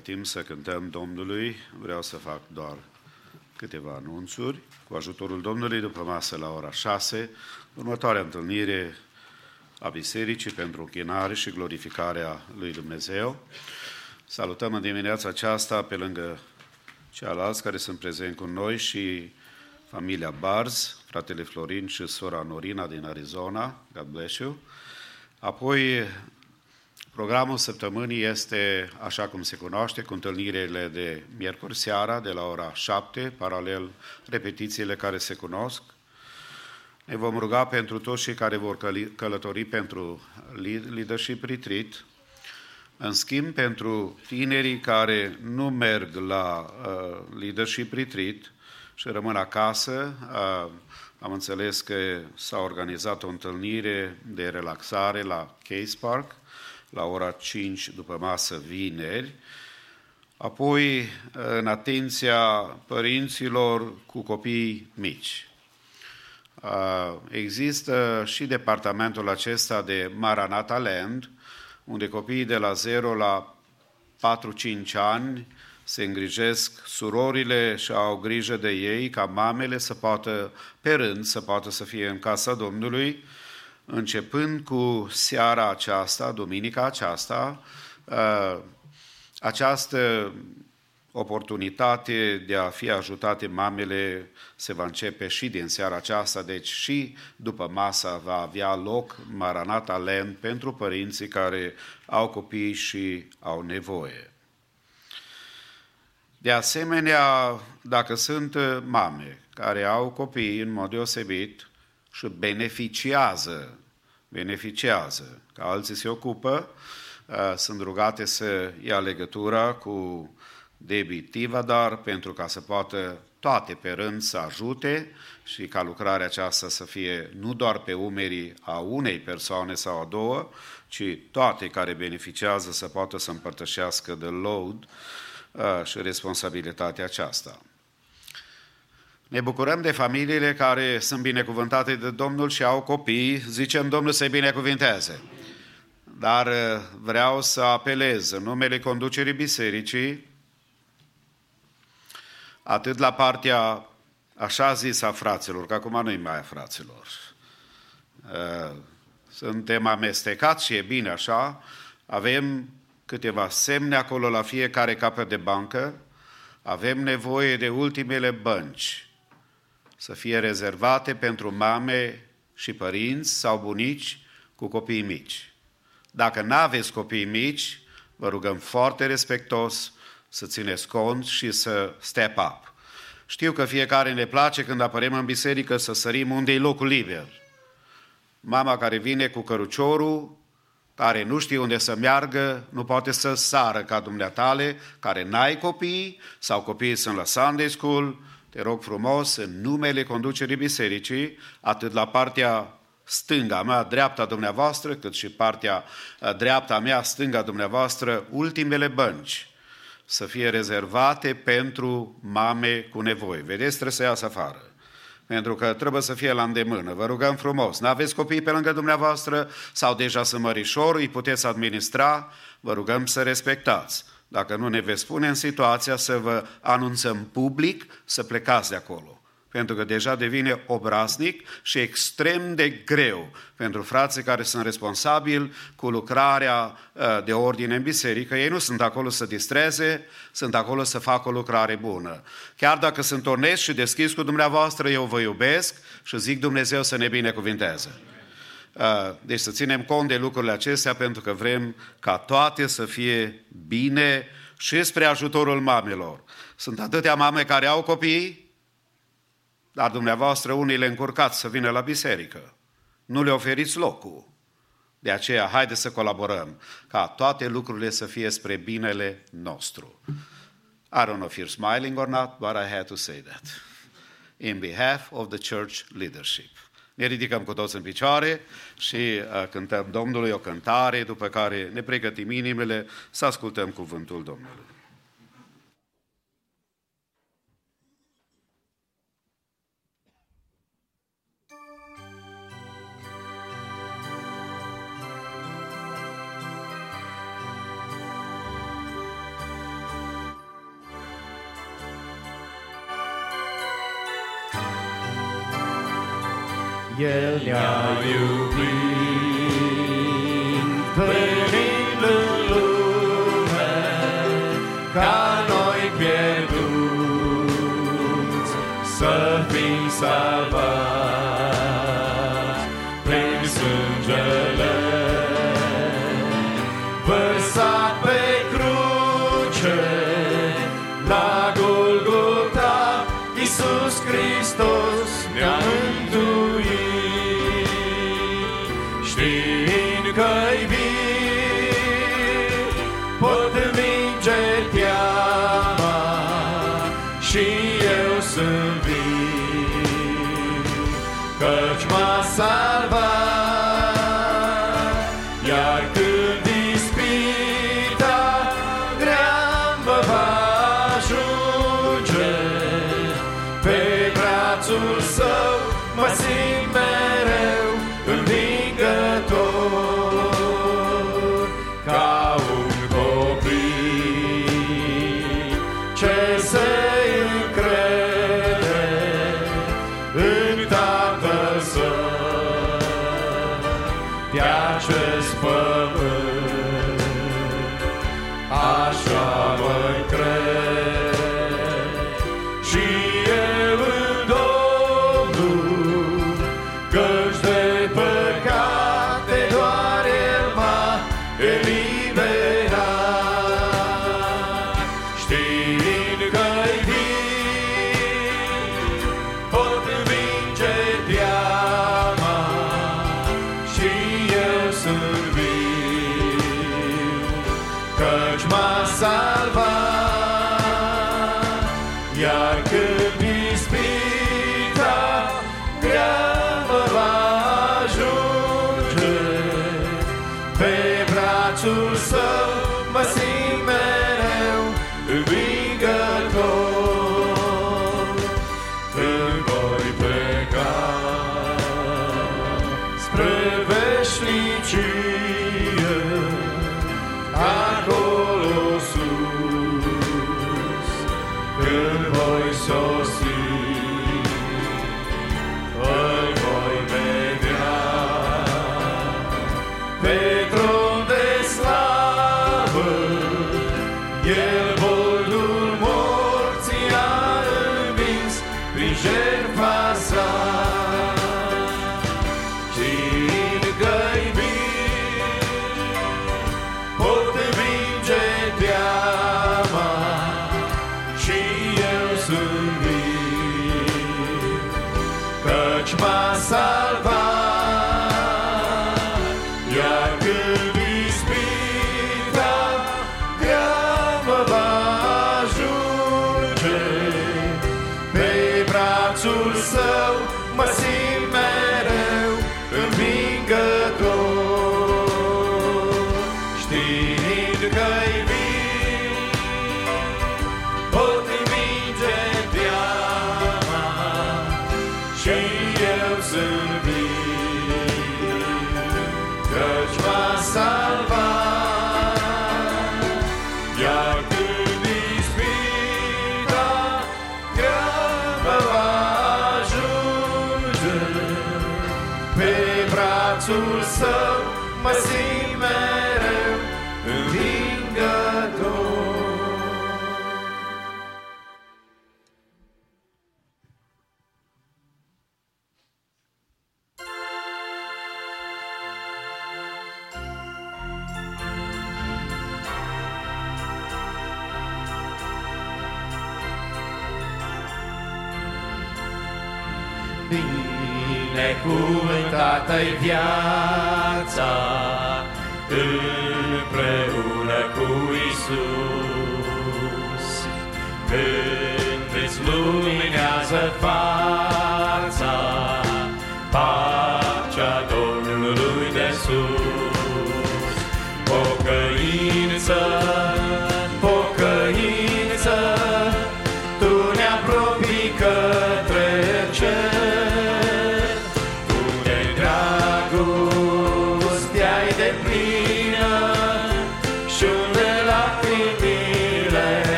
Pregătim să cântăm Domnului, vreau să fac doar câteva anunțuri. Cu ajutorul Domnului, după masă la ora 6, următoarea întâlnire a Bisericii pentru închinare și glorificarea lui Dumnezeu. Salutăm în dimineața aceasta pe lângă ceilalți care sunt prezenți cu noi și familia Barz, fratele Florin și sora Norina din Arizona. God bless you. Apoi, programul săptămânii este, așa cum se cunoaște, cu întâlnirile de miercuri seara, de la ora 7, paralel repetițiile care se cunosc. Ne vom ruga pentru toți cei care vor călători pentru Leadership Retreat, în schimb, pentru tinerii care nu merg la uh, Leadership Retreat și rămân acasă, uh, am înțeles că s-a organizat o întâlnire de relaxare la Case Park la ora 5 după masă vineri, apoi în atenția părinților cu copii mici. Există și departamentul acesta de Maranata Land, unde copiii de la 0 la 4-5 ani se îngrijesc surorile și au grijă de ei ca mamele să poată, pe rând, să poată să fie în casa Domnului, începând cu seara aceasta, duminica aceasta, uh, această oportunitate de a fi ajutate mamele se va începe și din seara aceasta, deci și după masa va avea loc Maranata Land pentru părinții care au copii și au nevoie. De asemenea, dacă sunt mame care au copii în mod deosebit și beneficiază, beneficiază, că alții se ocupă, uh, sunt rugate să ia legătura cu Debbie Tivadar pentru ca să poată toate pe rând să ajute și ca lucrarea aceasta să fie nu doar pe umerii a unei persoane sau a două, ci toate care beneficiază să poată să împărtășească de load uh, și responsabilitatea aceasta. Ne bucurăm de familiile care sunt binecuvântate de Domnul și au copii, zicem Domnul să-i binecuvinteze. Dar uh, vreau să apelez în numele conducerii bisericii atât la partea așa zis a fraților, că acum nu-i mai a fraților. Uh, suntem amestecați și e bine așa, avem câteva semne acolo la fiecare capăt de bancă, avem nevoie de ultimele bănci să fie rezervate pentru mame și părinți sau bunici cu copii mici. Dacă nu aveți copii mici, vă rugăm foarte respectos să țineți cont și să step up. Știu că fiecare ne place când apărem în biserică să sărim unde e locul liber. Mama care vine cu căruciorul, care nu știe unde să meargă, nu poate să sară ca dumneatale, care n-ai copii sau copiii sunt la Sunday School, te rog frumos, în numele conducerii bisericii, atât la partea stânga mea, dreapta dumneavoastră, cât și partea dreapta mea, stânga dumneavoastră, ultimele bănci să fie rezervate pentru mame cu nevoi. Vedeți, trebuie să iasă afară. Pentru că trebuie să fie la îndemână. Vă rugăm frumos. N-aveți copii pe lângă dumneavoastră sau deja sunt mărișori, îi puteți administra, vă rugăm să respectați. Dacă nu ne veți spune în situația să vă anunțăm public să plecați de acolo pentru că deja devine obraznic și extrem de greu pentru frații care sunt responsabili cu lucrarea uh, de ordine în biserică. Ei nu sunt acolo să distreze, sunt acolo să facă o lucrare bună. Chiar dacă sunt onest și deschis cu dumneavoastră, eu vă iubesc și zic Dumnezeu să ne binecuvinteze. Uh, deci să ținem cont de lucrurile acestea pentru că vrem ca toate să fie bine și spre ajutorul mamelor. Sunt atâtea mame care au copii, dar dumneavoastră unii le încurcați să vină la biserică. Nu le oferiți locul. De aceea, haide să colaborăm ca toate lucrurile să fie spre binele nostru. I don't know if you're smiling or not, but I had to say that. In behalf of the church leadership. Ne ridicăm cu toți în picioare și uh, cântăm Domnului o cântare, după care ne pregătim inimile să ascultăm cuvântul Domnului. El ne-a iubit venind în lume ca noi pierduți să fim salvați.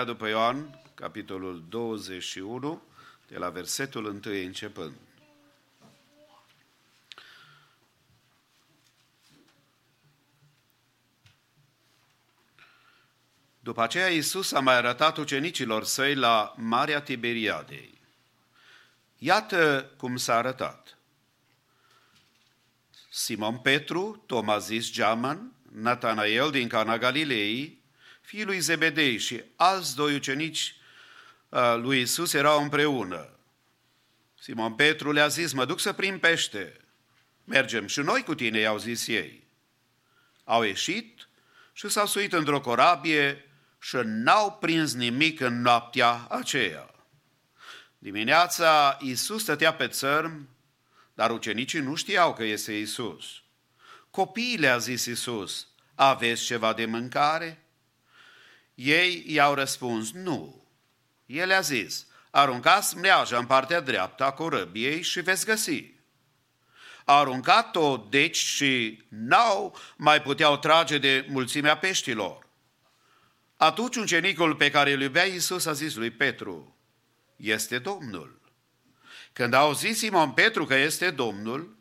Evanghelia după Ioan, capitolul 21, de la versetul 1 începând. După aceea Iisus a mai arătat ucenicilor săi la Marea Tiberiadei. Iată cum s-a arătat. Simon Petru, Toma zis Geaman, Natanael din Cana Galilei, fiul lui Zebedei și alți doi ucenici uh, lui Isus erau împreună. Simon Petru le-a zis, mă duc să prind pește. Mergem și noi cu tine, i-au zis ei. Au ieșit și s-au suit într-o corabie și n-au prins nimic în noaptea aceea. Dimineața Iisus stătea pe țărm, dar ucenicii nu știau că este Iisus. Copiii le-a zis Iisus, aveți ceva de mâncare? Ei i-au răspuns, nu. El le-a zis, aruncați mreaja în partea dreaptă a corăbiei și veți găsi. A aruncat-o, deci, și n-au mai puteau trage de mulțimea peștilor. Atunci ucenicul pe care îl iubea Iisus a zis lui Petru, este Domnul. Când a auzit Simon Petru că este Domnul,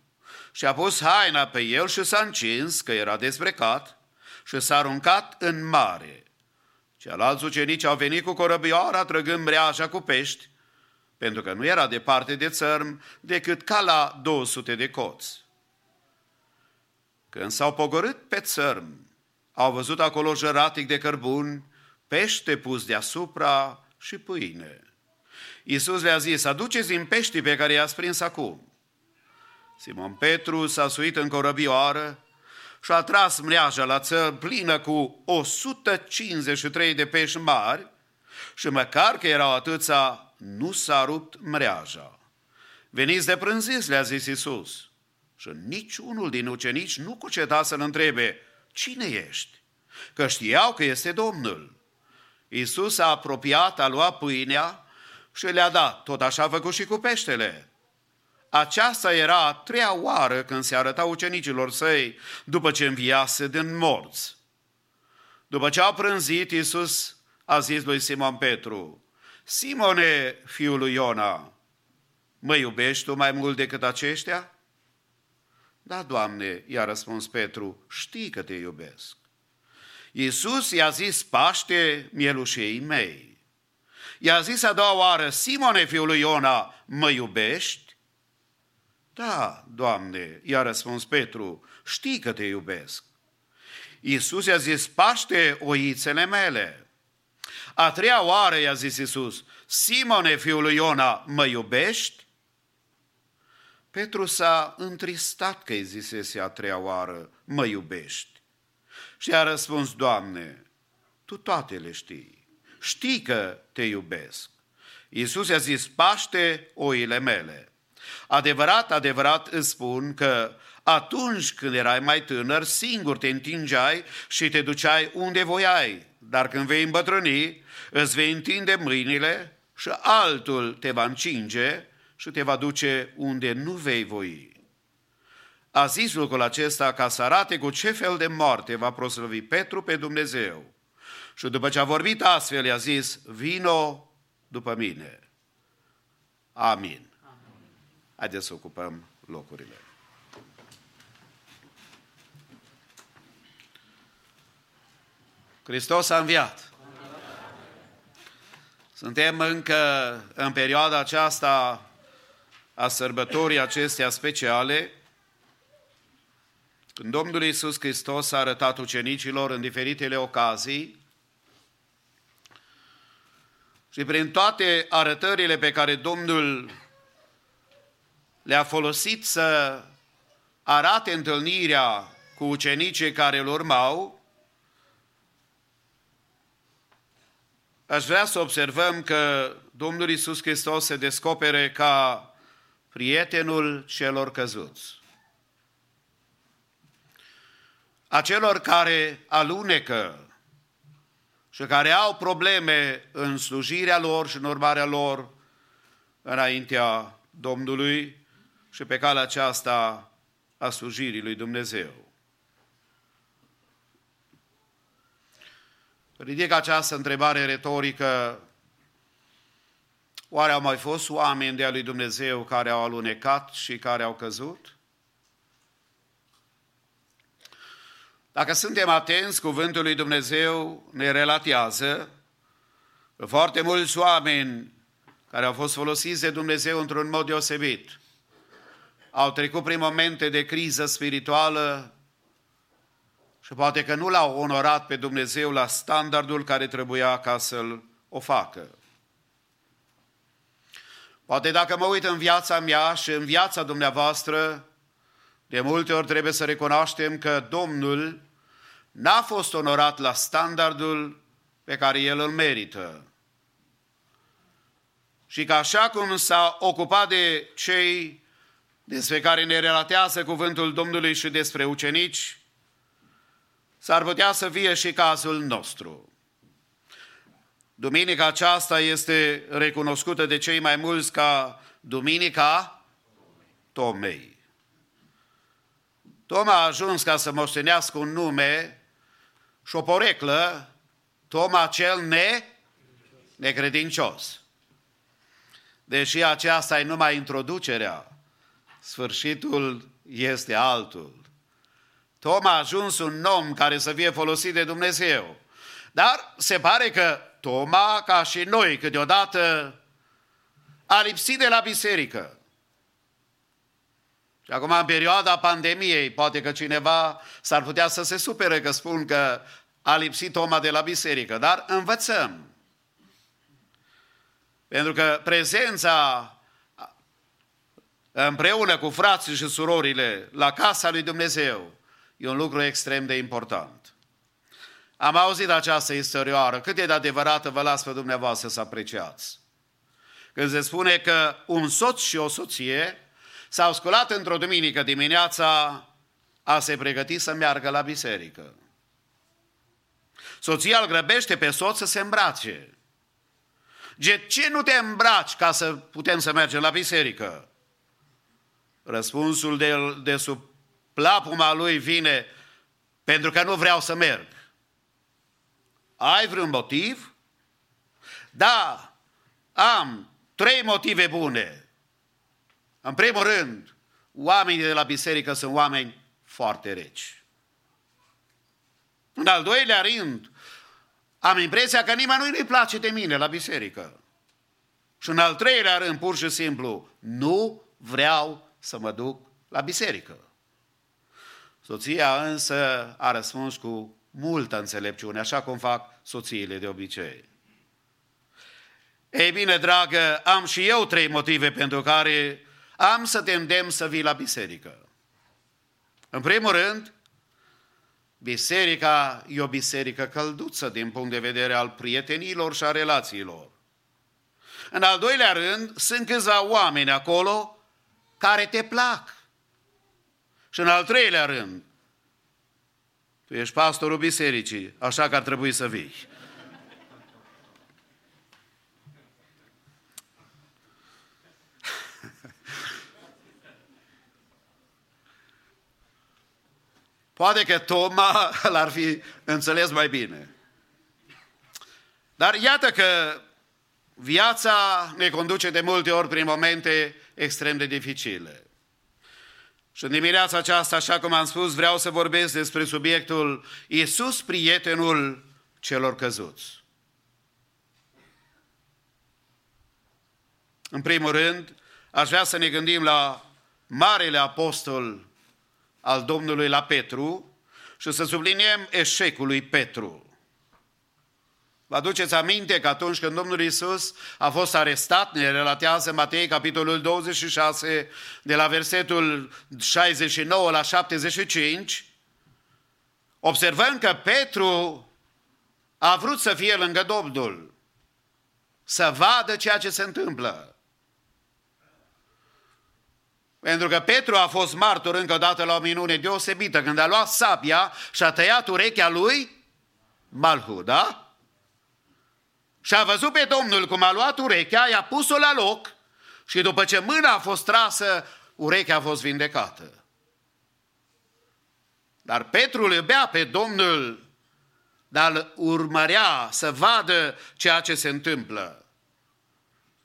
și-a pus haina pe el și s-a încins că era dezbrecat și s-a aruncat în mare. Ceilalți ucenici au venit cu corăbioara trăgând mreaja cu pești, pentru că nu era departe de țărm decât ca la 200 de coți. Când s-au pogorât pe țărm, au văzut acolo jăratic de cărbuni, pește pus deasupra și pâine. Iisus le-a zis, aduceți din peștii pe care i-ați prins acum. Simon Petru s-a suit în corăbioară și a tras mreaja la țăr plină cu 153 de pești mari și măcar că erau atâția, nu s-a rupt mreaja. Veniți de prânziți, le-a zis Iisus. Și niciunul din ucenici nu cuceta să-l întrebe, cine ești? Că știau că este Domnul. Iisus a apropiat, a luat pâinea și le-a dat. Tot așa a făcut și cu peștele. Aceasta era a treia oară când se arăta ucenicilor săi după ce înviase din morți. După ce a prânzit, Iisus a zis lui Simon Petru, Simone, fiul lui Iona, mă iubești tu mai mult decât aceștia? Da, Doamne, i-a răspuns Petru, știi că te iubesc. Iisus i-a zis Paște mielușei mei. I-a zis a doua oară, Simone, fiul lui Iona, mă iubești? Da, Doamne, i-a răspuns Petru, știi că te iubesc. Iisus i-a zis, Paște oițele mele. A treia oară i-a zis Iisus, Simone, fiul lui Iona, mă iubești? Petru s-a întristat că îi zisese a treia oară, mă iubești. Și a răspuns, Doamne, Tu toate le știi. Știi că te iubesc. Iisus i-a zis, paște oile mele. Adevărat, adevărat îți spun că atunci când erai mai tânăr, singur te întingeai și te duceai unde voiai. Dar când vei îmbătrâni, îți vei întinde mâinile și altul te va încinge și te va duce unde nu vei voi. A zis lucrul acesta ca să arate cu ce fel de moarte va proslăvi Petru pe Dumnezeu. Și după ce a vorbit astfel, i-a zis, vino după mine. Amin. Haideți să ocupăm locurile. Hristos a înviat. Suntem încă în perioada aceasta a sărbătorii acestea speciale, când Domnul Iisus Hristos a arătat ucenicilor în diferitele ocazii și prin toate arătările pe care Domnul le-a folosit să arate întâlnirea cu ucenicii care îl urmau, aș vrea să observăm că Domnul Iisus Hristos se descopere ca prietenul celor căzuți. Acelor care alunecă și care au probleme în slujirea lor și în urmarea lor înaintea Domnului și pe calea aceasta a slujirii lui Dumnezeu. Ridic această întrebare retorică Oare au mai fost oameni de-a lui Dumnezeu care au alunecat și care au căzut? Dacă suntem atenți, cuvântul lui Dumnezeu ne relatează foarte mulți oameni care au fost folosiți de Dumnezeu într-un mod deosebit. Au trecut prin momente de criză spirituală și poate că nu l-au onorat pe Dumnezeu la standardul care trebuia ca să-l o facă. Poate dacă mă uit în viața mea și în viața dumneavoastră, de multe ori trebuie să recunoaștem că Domnul n-a fost onorat la standardul pe care El îl merită. Și că așa cum s-a ocupat de cei despre care ne relatează cuvântul Domnului și despre ucenici, s-ar putea să fie și cazul nostru. Duminica aceasta este recunoscută de cei mai mulți ca Duminica Tomei. Toma a ajuns ca să moștenească un nume și o poreclă, Toma cel ne, necredincios. Deși aceasta e numai introducerea, sfârșitul este altul. Toma a ajuns un om care să fie folosit de Dumnezeu. Dar se pare că Toma, ca și noi, câteodată a lipsit de la biserică. Și acum, în perioada pandemiei, poate că cineva s-ar putea să se supere că spun că a lipsit Toma de la biserică, dar învățăm. Pentru că prezența împreună cu frații și surorile la casa lui Dumnezeu e un lucru extrem de important. Am auzit această istorioară. Cât e de adevărată, vă las pe dumneavoastră să apreciați. Când se spune că un soț și o soție s-au sculat într-o duminică dimineața a se pregăti să meargă la biserică. Soția îl grăbește pe soț să se îmbrace. De ce nu te îmbraci ca să putem să mergem la biserică? Răspunsul de, de sub plapuma lui vine pentru că nu vreau să merg. Ai vreun motiv? Da, am trei motive bune. În primul rând, oamenii de la biserică sunt oameni foarte reci. În al doilea rând, am impresia că nimeni nu-i place de mine la biserică. Și în al treilea rând, pur și simplu, nu vreau să mă duc la biserică. Soția însă a răspuns cu multă înțelepciune, așa cum fac soțiile de obicei. Ei bine, dragă, am și eu trei motive pentru care am să te îndemn să vii la biserică. În primul rând, biserica e o biserică călduță din punct de vedere al prietenilor și a relațiilor. În al doilea rând, sunt câțiva oameni acolo care te plac. Și în al treilea rând, tu ești pastorul bisericii, așa că ar trebui să vii. Poate că Toma l-ar fi înțeles mai bine. Dar iată că viața ne conduce de multe ori prin momente extrem de dificile. Și în dimineața aceasta, așa cum am spus, vreau să vorbesc despre subiectul Iisus, prietenul celor căzuți. În primul rând, aș vrea să ne gândim la Marele Apostol al Domnului la Petru și să subliniem eșecul lui Petru. Vă aduceți aminte că atunci când Domnul Isus a fost arestat, ne relatează Matei, capitolul 26, de la versetul 69 la 75, observăm că Petru a vrut să fie lângă Domnul, să vadă ceea ce se întâmplă. Pentru că Petru a fost martor încă o dată la o minune deosebită, când a luat sabia și a tăiat urechea lui Malhu, da? Și a văzut pe Domnul cum a luat urechea, i-a pus-o la loc și după ce mâna a fost trasă, urechea a fost vindecată. Dar Petru îl iubea pe Domnul, dar îl urmărea să vadă ceea ce se întâmplă.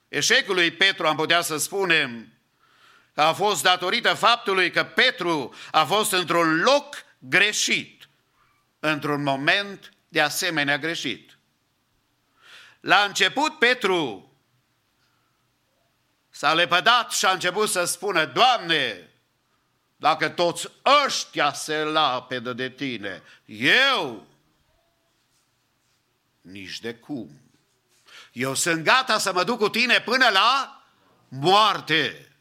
Eșecul lui Petru, am putea să spunem, că a fost datorită faptului că Petru a fost într-un loc greșit, într-un moment de asemenea greșit. La început Petru s-a lepădat și a început să spună, Doamne, dacă toți ăștia se lapedă de tine, eu nici de cum. Eu sunt gata să mă duc cu tine până la moarte.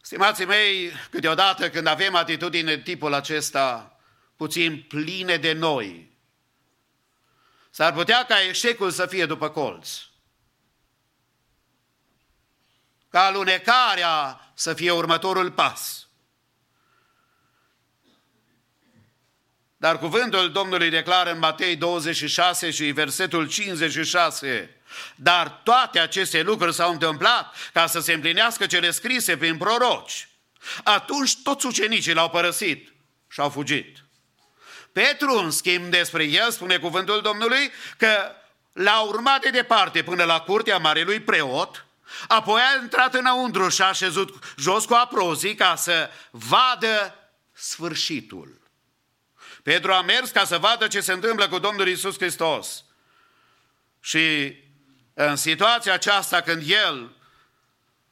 Stimații mei, câteodată când avem atitudine de tipul acesta, puțin pline de noi, S-ar putea ca eșecul să fie după colț. Ca alunecarea să fie următorul pas. Dar cuvântul Domnului declară în Matei 26 și versetul 56, dar toate aceste lucruri s-au întâmplat ca să se împlinească cele scrise prin proroci. Atunci toți ucenicii l-au părăsit și au fugit. Petru, în schimb, despre el spune cuvântul Domnului că l-a urmat de departe până la curtea marelui preot, apoi a intrat înăuntru și a așezut jos cu aprozii ca să vadă sfârșitul. Petru a mers ca să vadă ce se întâmplă cu Domnul Isus Hristos. Și în situația aceasta când el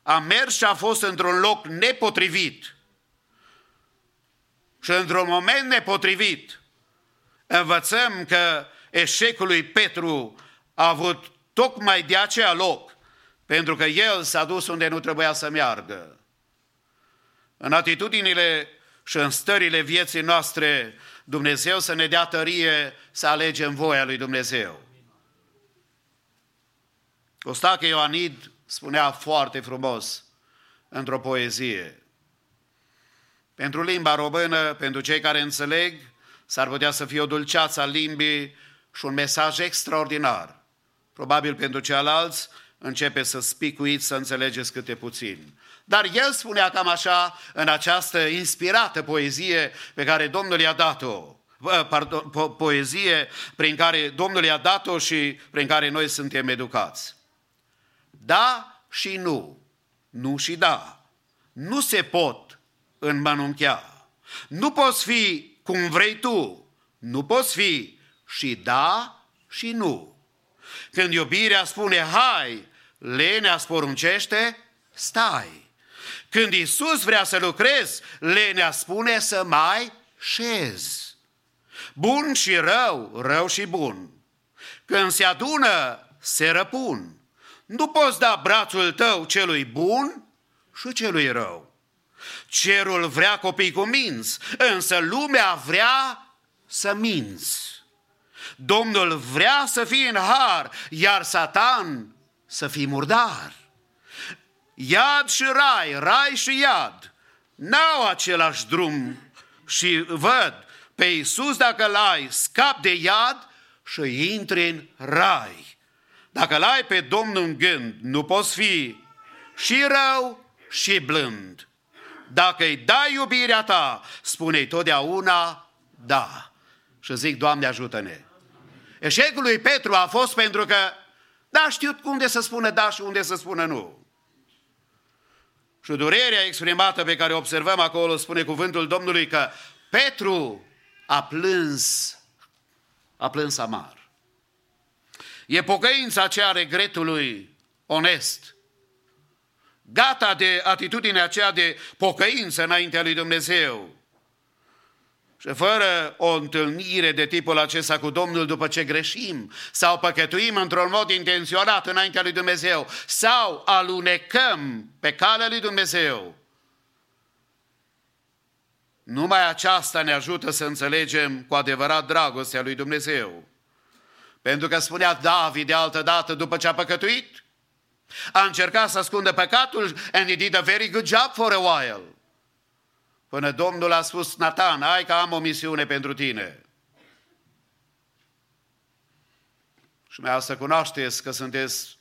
a mers și a fost într-un loc nepotrivit și într-un moment nepotrivit, învățăm că eșecul lui Petru a avut tocmai de aceea loc, pentru că el s-a dus unde nu trebuia să meargă. În atitudinile și în stările vieții noastre, Dumnezeu să ne dea tărie să alegem voia lui Dumnezeu. Costache Ioanid spunea foarte frumos într-o poezie. Pentru limba română, pentru cei care înțeleg, S-ar putea să fie o dulceață a limbii și un mesaj extraordinar. Probabil pentru ceilalți începe să spicuiți, să înțelegeți câte puțin. Dar el spunea cam așa în această inspirată poezie pe care Domnul i-a dat-o. Pardon, po- poezie prin care Domnul i-a dat-o și prin care noi suntem educați. Da și nu. Nu și da. Nu se pot înmănunchea. Nu poți fi cum vrei tu. Nu poți fi și da și nu. Când iubirea spune hai, lenea sporuncește, stai. Când Isus vrea să lucrezi, lenea spune să mai șezi. Bun și rău, rău și bun. Când se adună, se răpun. Nu poți da brațul tău celui bun și celui rău. Cerul vrea copii cu minți, însă lumea vrea să minți. Domnul vrea să fie în har, iar Satan să fie murdar. Iad și rai, rai și iad, n-au același drum și văd pe Iisus dacă l-ai, scap de iad și intri în rai. Dacă l-ai pe Domnul în gând, nu poți fi și rău și blând. Dacă îi dai iubirea ta, spune-i totdeauna da. Și zic, Doamne ajută-ne. Eșecul lui Petru a fost pentru că da, știut unde să spună da și unde să spună nu. Și durerea exprimată pe care o observăm acolo spune cuvântul Domnului că Petru a plâns, a plâns amar. E pocăința aceea regretului onest, gata de atitudinea aceea de pocăință înaintea lui Dumnezeu. Și fără o întâlnire de tipul acesta cu Domnul după ce greșim sau păcătuim într-un mod intenționat înaintea lui Dumnezeu sau alunecăm pe calea lui Dumnezeu, numai aceasta ne ajută să înțelegem cu adevărat dragostea lui Dumnezeu. Pentru că spunea David de altă dată după ce a păcătuit, a încercat să ascundă păcatul and he did a very good job for a while. Până Domnul a spus, Nathan, hai că am o misiune pentru tine. Și mai să cunoașteți că sunteți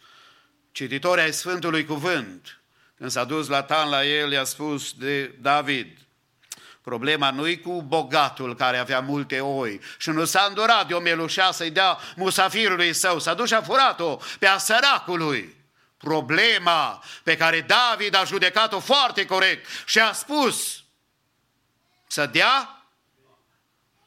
cititori ai Sfântului Cuvânt. Când s-a dus Nathan la el, i-a spus de David, Problema nu-i cu bogatul care avea multe oi și nu s-a îndurat de o melușea să-i dea musafirului său, s-a dus și a furat-o pe a săracului. Problema pe care David a judecat-o foarte corect și a spus să dea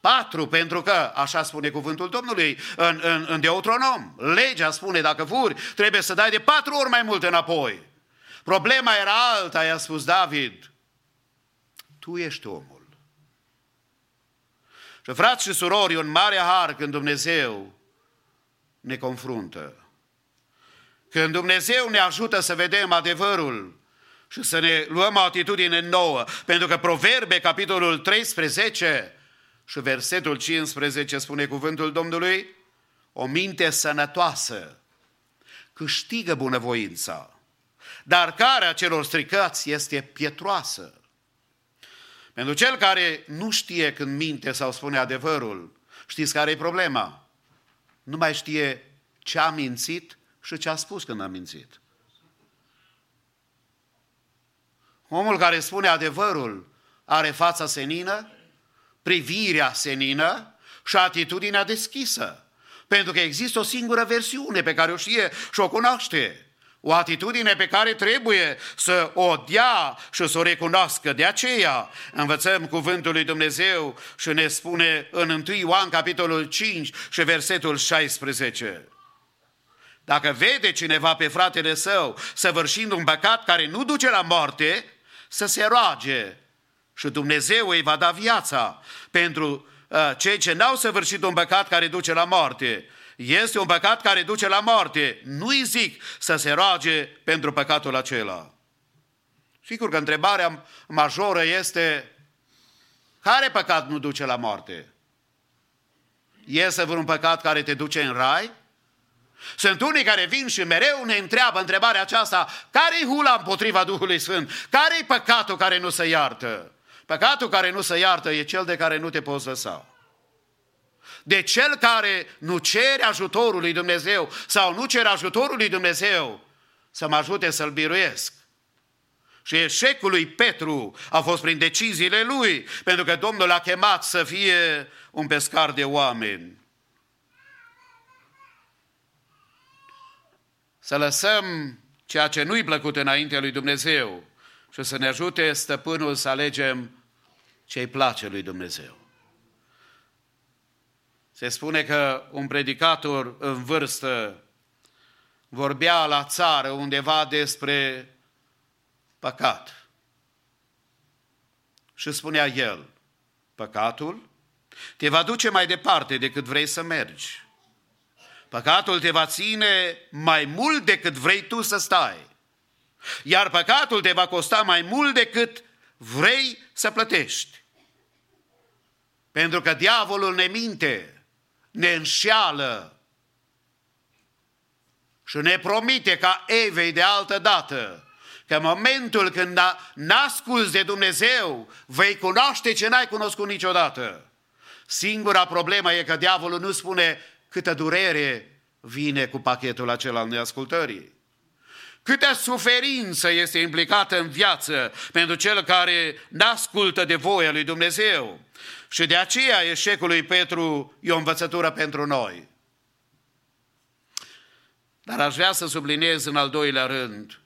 patru, pentru că, așa spune cuvântul Domnului în, în, în Deuteronom, legea spune dacă furi, trebuie să dai de patru ori mai mult înapoi. Problema era alta, i-a spus David, tu ești omul. Și frați și surori, un mare har când Dumnezeu ne confruntă. Când Dumnezeu ne ajută să vedem adevărul și să ne luăm o atitudine nouă. Pentru că Proverbe, capitolul 13 și versetul 15 spune cuvântul Domnului, o minte sănătoasă câștigă bunăvoința, dar care celor stricați este pietroasă. Pentru cel care nu știe când minte sau spune adevărul, știți care e problema? Nu mai știe ce a mințit și ce a spus când a mințit. Omul care spune adevărul are fața senină, privirea senină și atitudinea deschisă. Pentru că există o singură versiune pe care o știe și o cunoaște. O atitudine pe care trebuie să o dea și să o recunoască. De aceea învățăm cuvântul lui Dumnezeu și ne spune în 1 Ioan capitolul 5 și versetul 16. Dacă vede cineva pe fratele său săvârșind un păcat care nu duce la moarte, să se roage și Dumnezeu îi va da viața pentru uh, cei ce n-au săvârșit un păcat care duce la moarte. Este un păcat care duce la moarte. Nu-i zic să se roage pentru păcatul acela. Sigur că întrebarea majoră este care păcat nu duce la moarte? Este vreun păcat care te duce în rai? Sunt unii care vin și mereu ne întreabă întrebarea aceasta, care-i hula împotriva Duhului Sfânt? Care-i păcatul care nu se iartă? Păcatul care nu se iartă e cel de care nu te poți lăsa. De cel care nu cere ajutorul lui Dumnezeu sau nu cere ajutorul lui Dumnezeu să mă ajute să-l biruiesc. Și eșecul lui Petru a fost prin deciziile lui, pentru că Domnul l-a chemat să fie un pescar de oameni. Să lăsăm ceea ce nu-i plăcut înaintea lui Dumnezeu și să ne ajute stăpânul să alegem ce-i place lui Dumnezeu. Se spune că un predicator în vârstă vorbea la țară undeva despre păcat. Și spunea el, păcatul te va duce mai departe decât vrei să mergi. Păcatul te va ține mai mult decât vrei tu să stai. Iar păcatul te va costa mai mult decât vrei să plătești. Pentru că diavolul ne minte, ne înșeală și ne promite ca Evei de altă dată că în momentul când n-asculți de Dumnezeu, vei cunoaște ce n-ai cunoscut niciodată. Singura problemă e că diavolul nu spune câtă durere vine cu pachetul acela al neascultării. Câtă suferință este implicată în viață pentru cel care n-ascultă de voia lui Dumnezeu. Și de aceea eșecul lui Petru e o învățătură pentru noi. Dar aș vrea să subliniez în al doilea rând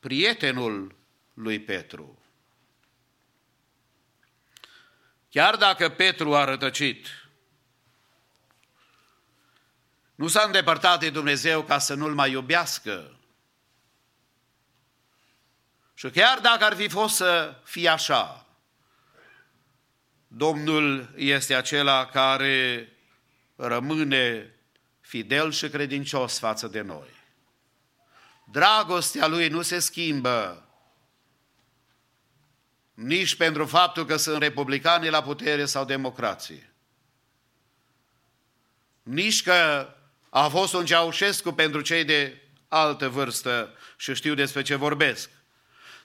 prietenul lui Petru. Chiar dacă Petru a rătăcit, nu s-a îndepărtat de Dumnezeu ca să nu-l mai iubească. Și chiar dacă ar fi fost să fie așa, Domnul este acela care rămâne fidel și credincios față de noi. Dragostea lui nu se schimbă nici pentru faptul că sunt republicani la putere sau democrație. Nici că a fost un Ceaușescu pentru cei de altă vârstă și știu despre ce vorbesc.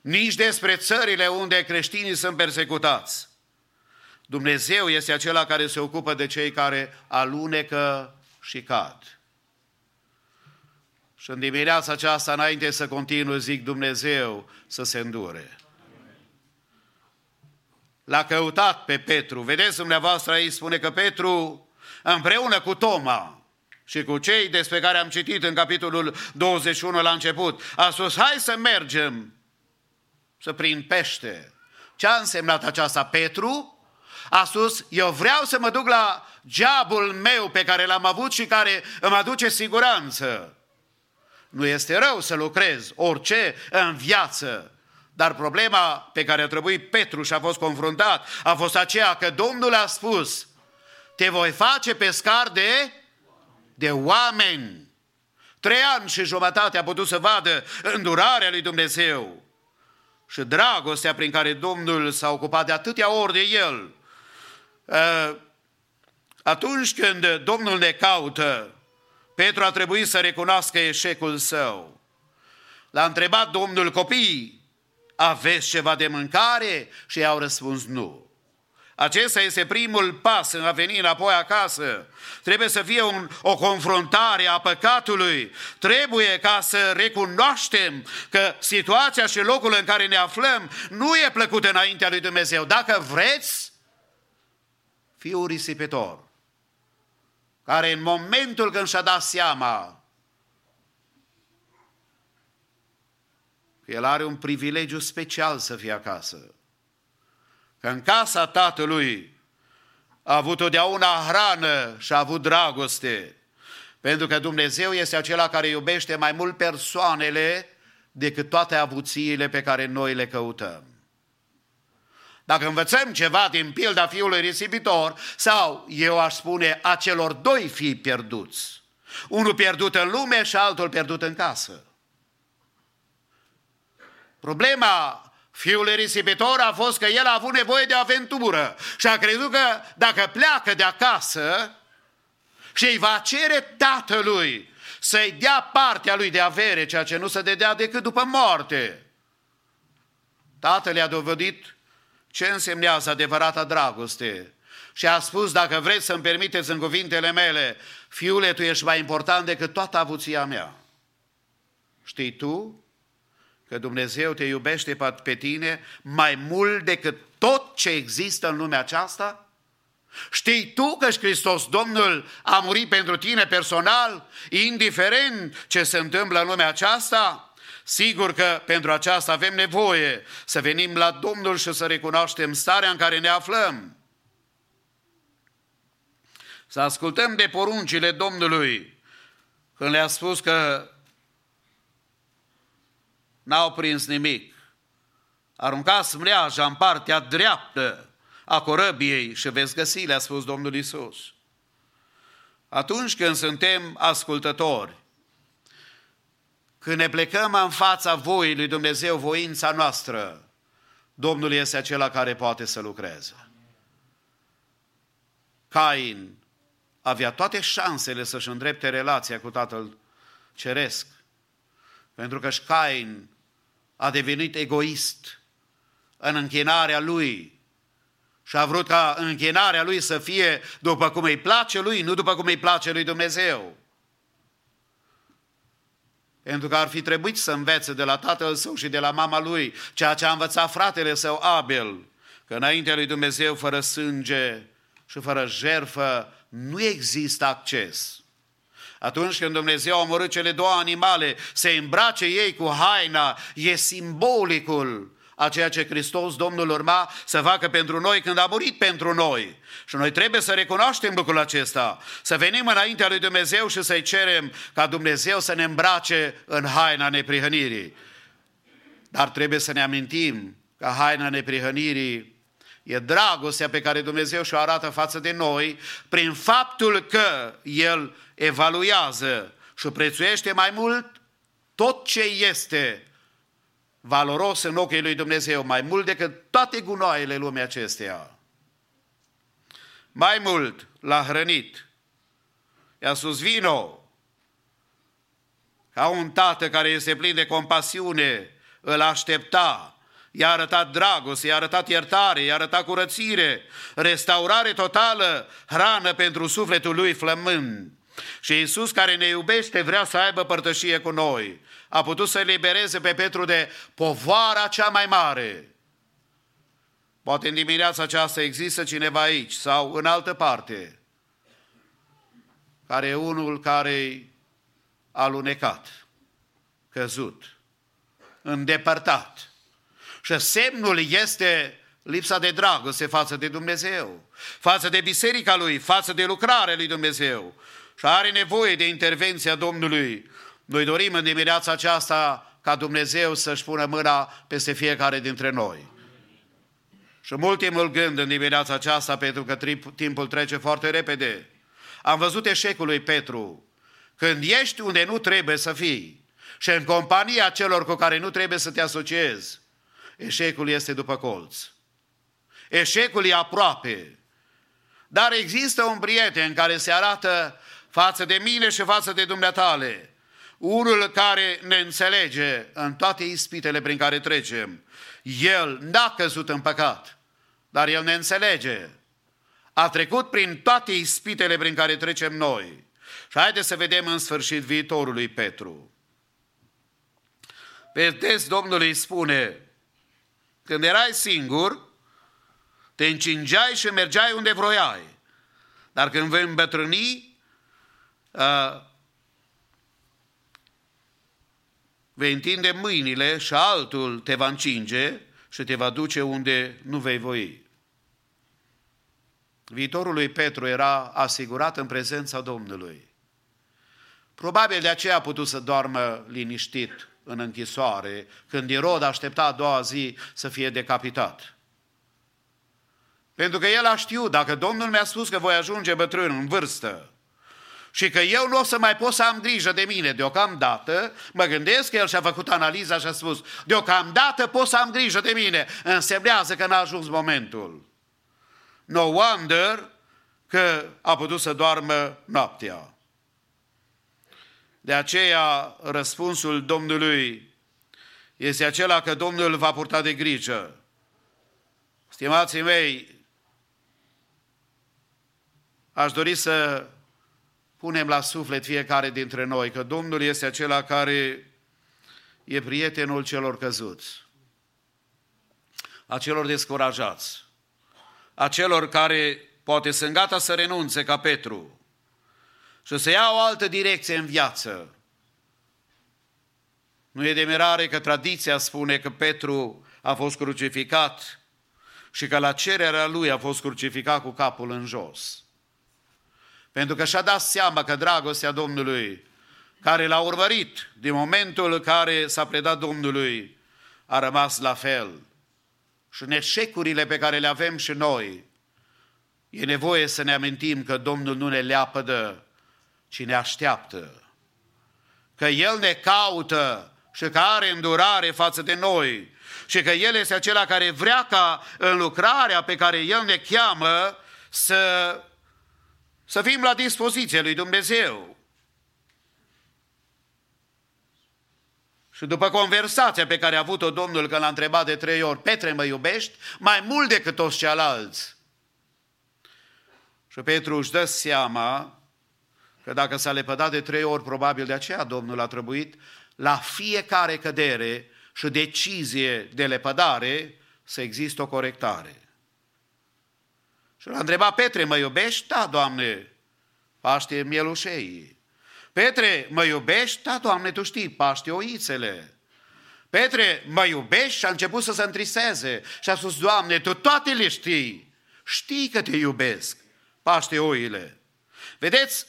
Nici despre țările unde creștinii sunt persecutați. Dumnezeu este acela care se ocupă de cei care alunecă și cad. Și în dimineața aceasta, înainte să continui, zic Dumnezeu să se îndure. L-a căutat pe Petru. Vedeți dumneavoastră aici, spune că Petru, împreună cu Toma și cu cei despre care am citit în capitolul 21 la început, a spus, hai să mergem să prind pește. Ce a însemnat aceasta? Petru a spus, eu vreau să mă duc la geabul meu pe care l-am avut și care îmi aduce siguranță. Nu este rău să lucrezi orice în viață, dar problema pe care a trebuit Petru și a fost confruntat a fost aceea că Domnul a spus te voi face pescar de, de oameni. Trei ani și jumătate a putut să vadă îndurarea lui Dumnezeu și dragostea prin care Domnul s-a ocupat de atâtea ori de el. Uh, atunci când Domnul ne caută, Petru a trebuit să recunoască eșecul său. L-a întrebat Domnul copiii, aveți ceva de mâncare? Și i-au răspuns nu. Acesta este primul pas în a veni înapoi acasă. Trebuie să fie un, o confruntare a păcatului. Trebuie ca să recunoaștem că situația și locul în care ne aflăm nu e plăcut înaintea lui Dumnezeu. Dacă vreți, fiu risipitor care în momentul când și-a dat seama că el are un privilegiu special să fie acasă, că în casa tatălui a avut totdeauna hrană și a avut dragoste, pentru că Dumnezeu este acela care iubește mai mult persoanele decât toate avuțiile pe care noi le căutăm. Dacă învățăm ceva din pilda fiului risipitor, sau eu aș spune a celor doi fii pierduți, unul pierdut în lume și altul pierdut în casă. Problema fiului risipitor a fost că el a avut nevoie de aventură și a crezut că dacă pleacă de acasă și îi va cere tatălui să-i dea partea lui de avere, ceea ce nu se dedea decât după moarte. Tatăl i-a dovedit ce însemnează adevărata dragoste. Și a spus, dacă vreți să-mi permiteți în cuvintele mele, fiule, tu ești mai important decât toată avuția mea. Știi tu că Dumnezeu te iubește pe tine mai mult decât tot ce există în lumea aceasta? Știi tu că Hristos Domnul a murit pentru tine personal, indiferent ce se întâmplă în lumea aceasta? Sigur că pentru aceasta avem nevoie să venim la Domnul și să recunoaștem starea în care ne aflăm. Să ascultăm de poruncile Domnului când le-a spus că n-au prins nimic. Aruncați mreaja în partea dreaptă a corăbiei și veți găsi, le-a spus Domnul Isus. Atunci când suntem ascultători, când ne plecăm în fața voii lui Dumnezeu, voința noastră, Domnul este acela care poate să lucreze. Cain avea toate șansele să-și îndrepte relația cu Tatăl Ceresc, pentru că Cain a devenit egoist în închinarea lui și a vrut ca închinarea lui să fie după cum îi place lui, nu după cum îi place lui Dumnezeu. Pentru că ar fi trebuit să învețe de la tatăl său și de la mama lui ceea ce a învățat fratele său Abel, că înaintea lui Dumnezeu fără sânge și fără jerfă nu există acces. Atunci când Dumnezeu a omorât cele două animale, se îmbrace ei cu haina, e simbolicul a ceea ce Hristos Domnul urma să facă pentru noi când a murit pentru noi. Și noi trebuie să recunoaștem lucrul acesta, să venim înaintea lui Dumnezeu și să-i cerem ca Dumnezeu să ne îmbrace în haina neprihănirii. Dar trebuie să ne amintim că haina neprihănirii e dragostea pe care Dumnezeu și-o arată față de noi prin faptul că El evaluează și prețuiește mai mult tot ce este valoros în ochii lui Dumnezeu, mai mult decât toate gunoaiele lumii acesteia. Mai mult l-a hrănit. I-a sus vino. Ca un tată care este plin de compasiune, îl aștepta. I-a arătat dragoste, i-a arătat iertare, i-a arătat curățire, restaurare totală, hrană pentru sufletul lui flămând. Și Iisus care ne iubește vrea să aibă părtășie cu noi. A putut să libereze pe Petru de povoara cea mai mare. Poate în dimineața aceasta există cineva aici sau în altă parte care e unul care a alunecat, căzut, îndepărtat. Și semnul este lipsa de dragoste față de Dumnezeu, față de biserica lui, față de lucrarea lui Dumnezeu și are nevoie de intervenția Domnului. Noi dorim în dimineața aceasta ca Dumnezeu să-și pună mâna peste fiecare dintre noi. Și ultimul gând în dimineața aceasta, pentru că timpul trece foarte repede, am văzut eșecul lui Petru. Când ești unde nu trebuie să fii și în compania celor cu care nu trebuie să te asociezi, eșecul este după colț. Eșecul e aproape. Dar există un prieten care se arată față de mine și față de dumneatale. Unul care ne înțelege în toate ispitele prin care trecem. El n-a căzut în păcat, dar El ne înțelege. A trecut prin toate ispitele prin care trecem noi. Și haideți să vedem în sfârșit viitorul lui Petru. Vedeți, Domnul îi spune, când erai singur, te încingeai și mergeai unde vroiai. Dar când vei îmbătrâni, uh, vei întinde mâinile și altul te va încinge și te va duce unde nu vei voi. Viitorul lui Petru era asigurat în prezența Domnului. Probabil de aceea a putut să doarmă liniștit în închisoare, când Irod aștepta a doua zi să fie decapitat. Pentru că el a știut, dacă Domnul mi-a spus că voi ajunge bătrân în vârstă, și că eu nu o să mai pot să am grijă de mine deocamdată, mă gândesc că el și-a făcut analiza și a spus, deocamdată pot să am grijă de mine, însemnează că n-a ajuns momentul. No wonder că a putut să doarmă noaptea. De aceea răspunsul Domnului este acela că Domnul va purta de grijă. Stimații mei, aș dori să punem la suflet fiecare dintre noi că Domnul este acela care e prietenul celor căzuți, a celor descurajați, a celor care poate sunt gata să renunțe ca Petru și să ia o altă direcție în viață. Nu e de mirare că tradiția spune că Petru a fost crucificat și că la cererea lui a fost crucificat cu capul în jos. Pentru că și-a dat seama că dragostea Domnului, care l-a urmărit din momentul în care s-a predat Domnului, a rămas la fel. Și în eșecurile pe care le avem și noi, e nevoie să ne amintim că Domnul nu ne leapădă, ci ne așteaptă. că El ne caută și că are îndurare față de noi și că El este acela care vrea ca în lucrarea pe care El ne cheamă să, să fim la dispoziție lui Dumnezeu. Și după conversația pe care a avut-o Domnul când l-a întrebat de trei ori, Petre, mă iubești? Mai mult decât toți ceilalți. Și Petru își dă seama că dacă s-a lepădat de trei ori, probabil de aceea Domnul a trebuit la fiecare cădere și decizie de lepădare să există o corectare. Și l-a întrebat Petre, mă iubești? Da, Doamne, paște mielușei. Petre, mă iubești? Da, Doamne, Tu știi, paște oițele. Petre, mă iubești? Și a început să se întriseze și a spus, Doamne, Tu toate le știi. Știi că te iubesc, paște oile. Vedeți,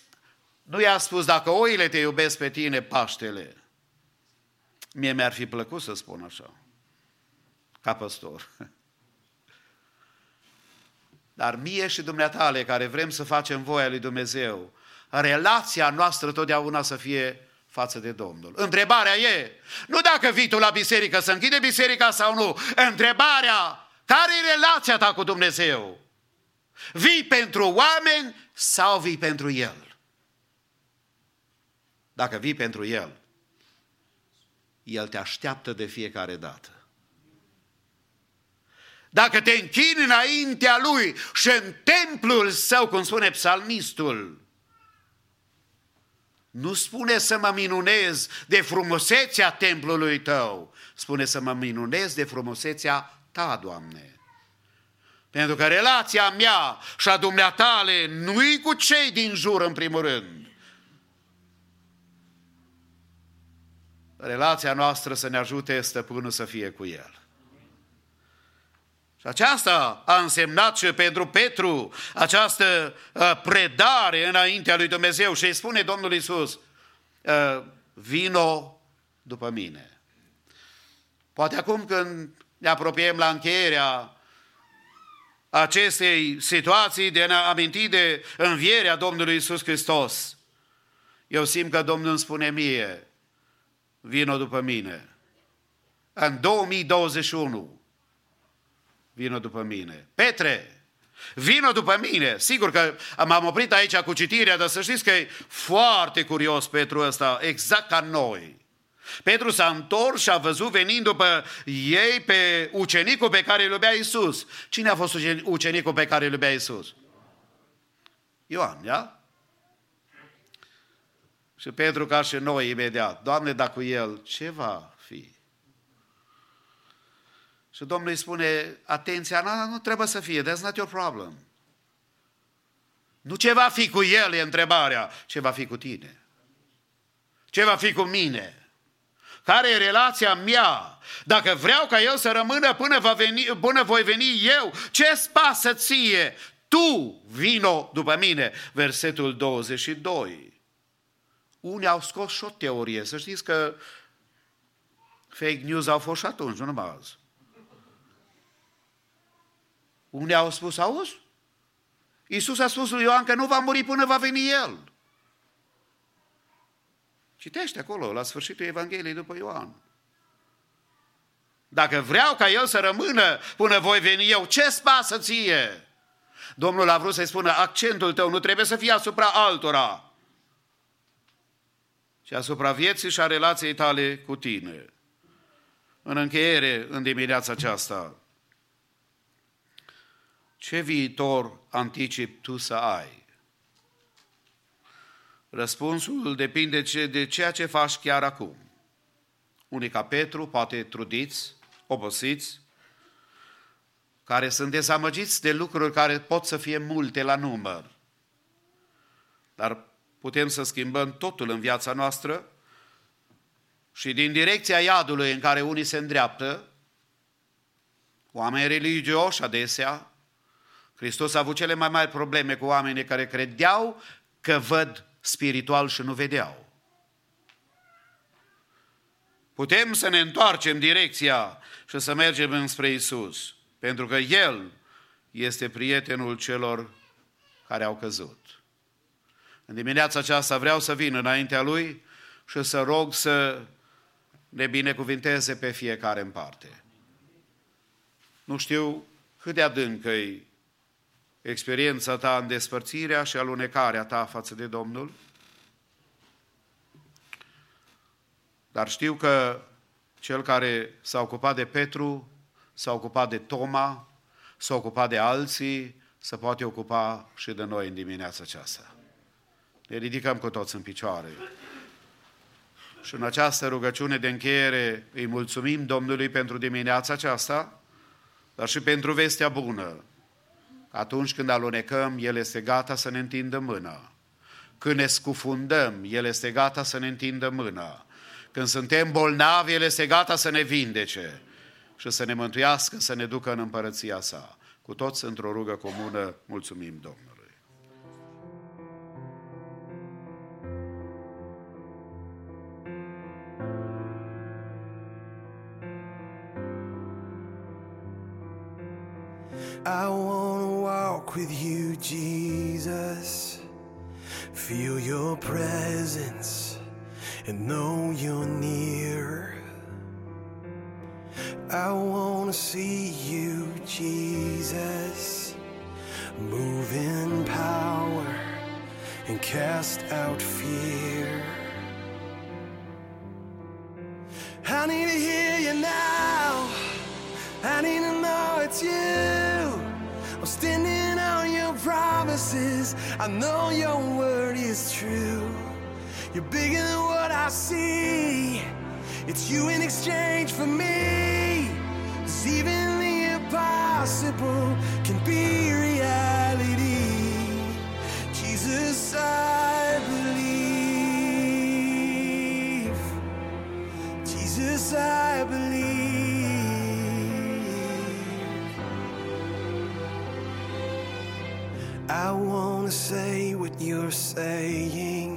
nu i-a spus, dacă oile te iubesc pe tine, paștele. Mie mi-ar fi plăcut să spun așa, ca păstor. Dar mie și dumneatale, care vrem să facem voia lui Dumnezeu, relația noastră totdeauna să fie față de Domnul. Întrebarea e, nu dacă vii tu la biserică, să închide biserica sau nu, întrebarea, care e relația ta cu Dumnezeu? Vii pentru oameni sau vii pentru El? Dacă vii pentru El, El te așteaptă de fiecare dată. Dacă te închini înaintea Lui și în templul Său, cum spune psalmistul, nu spune să mă minunez de frumusețea templului Tău, spune să mă minunez de frumusețea Ta, Doamne. Pentru că relația mea și a dumneatale nu-i cu cei din jur în primul rând, relația noastră să ne ajute stăpânul să fie cu el. Și aceasta a însemnat și pentru Petru această uh, predare înaintea lui Dumnezeu și îi spune Domnul Iisus, uh, vino după mine. Poate acum când ne apropiem la încheierea acestei situații de a aminti de învierea Domnului Iisus Hristos, eu simt că Domnul îmi spune mie, vino după mine. În 2021, vino după mine. Petre, vino după mine. Sigur că m-am oprit aici cu citirea, dar să știți că e foarte curios Petru ăsta, exact ca noi. Petru s-a întors și a văzut venind după ei pe ucenicul pe care îl iubea Iisus. Cine a fost ucenicul pe care îl iubea Iisus? Ioan, ia? Și Petru ca și noi imediat, Doamne, dacă cu el, ce va fi? Și Domnul îi spune, atenția, nu, nu trebuie să fie, that's not your problem. Nu ce va fi cu el e întrebarea, ce va fi cu tine? Ce va fi cu mine? Care e relația mea? Dacă vreau ca el să rămână până, va veni, până voi veni eu, ce-ți pasă ție? Tu vino după mine. Versetul 22. Unii au scos și o teorie. Să știți că fake news au fost și atunci, nu numai azi. Unii au spus, auzi? Iisus a spus lui Ioan că nu va muri până va veni El. Citește acolo, la sfârșitul Evangheliei după Ioan. Dacă vreau ca El să rămână până voi veni eu, ce-ți pasă ție? Domnul a vrut să-i spună, accentul tău nu trebuie să fie asupra altora, și asupra vieții și a relației tale cu tine. În încheiere, în dimineața aceasta, ce viitor anticip tu să ai? Răspunsul depinde de ceea ce faci chiar acum. Unii ca Petru, poate trudiți, obosiți, care sunt dezamăgiți de lucruri care pot să fie multe la număr. Dar putem să schimbăm totul în viața noastră și din direcția iadului în care unii se îndreaptă, oameni religioși adesea, Hristos a avut cele mai mari probleme cu oamenii care credeau că văd spiritual și nu vedeau. Putem să ne întoarcem direcția și să mergem înspre Isus, pentru că El este prietenul celor care au căzut. În dimineața aceasta vreau să vin înaintea Lui și să rog să ne binecuvinteze pe fiecare în parte. Nu știu cât de adâncă e experiența ta în despărțirea și alunecarea ta față de Domnul, dar știu că cel care s-a ocupat de Petru, s-a ocupat de Toma, s-a ocupat de alții, se poate ocupa și de noi în dimineața aceasta. Ne ridicăm cu toți în picioare. Și în această rugăciune de încheiere îi mulțumim Domnului pentru dimineața aceasta, dar și pentru vestea bună. Atunci când alunecăm, El este gata să ne întindă mâna. Când ne scufundăm, El este gata să ne întindă mâna. Când suntem bolnavi, El este gata să ne vindece și să ne mântuiască, să ne ducă în împărăția sa. Cu toți într-o rugă comună, mulțumim Domnului. I want to walk with you, Jesus. Feel your presence and know you're near. I want to see you, Jesus. Move in power and cast out fear. I need to hear you now. I need to know it's you. I'm standing on your promises. I know your word is true. You're bigger than what I see. It's you in exchange for me. 'Cause even the impossible can be reality. Jesus, I believe. Jesus, I I want to say what you're saying.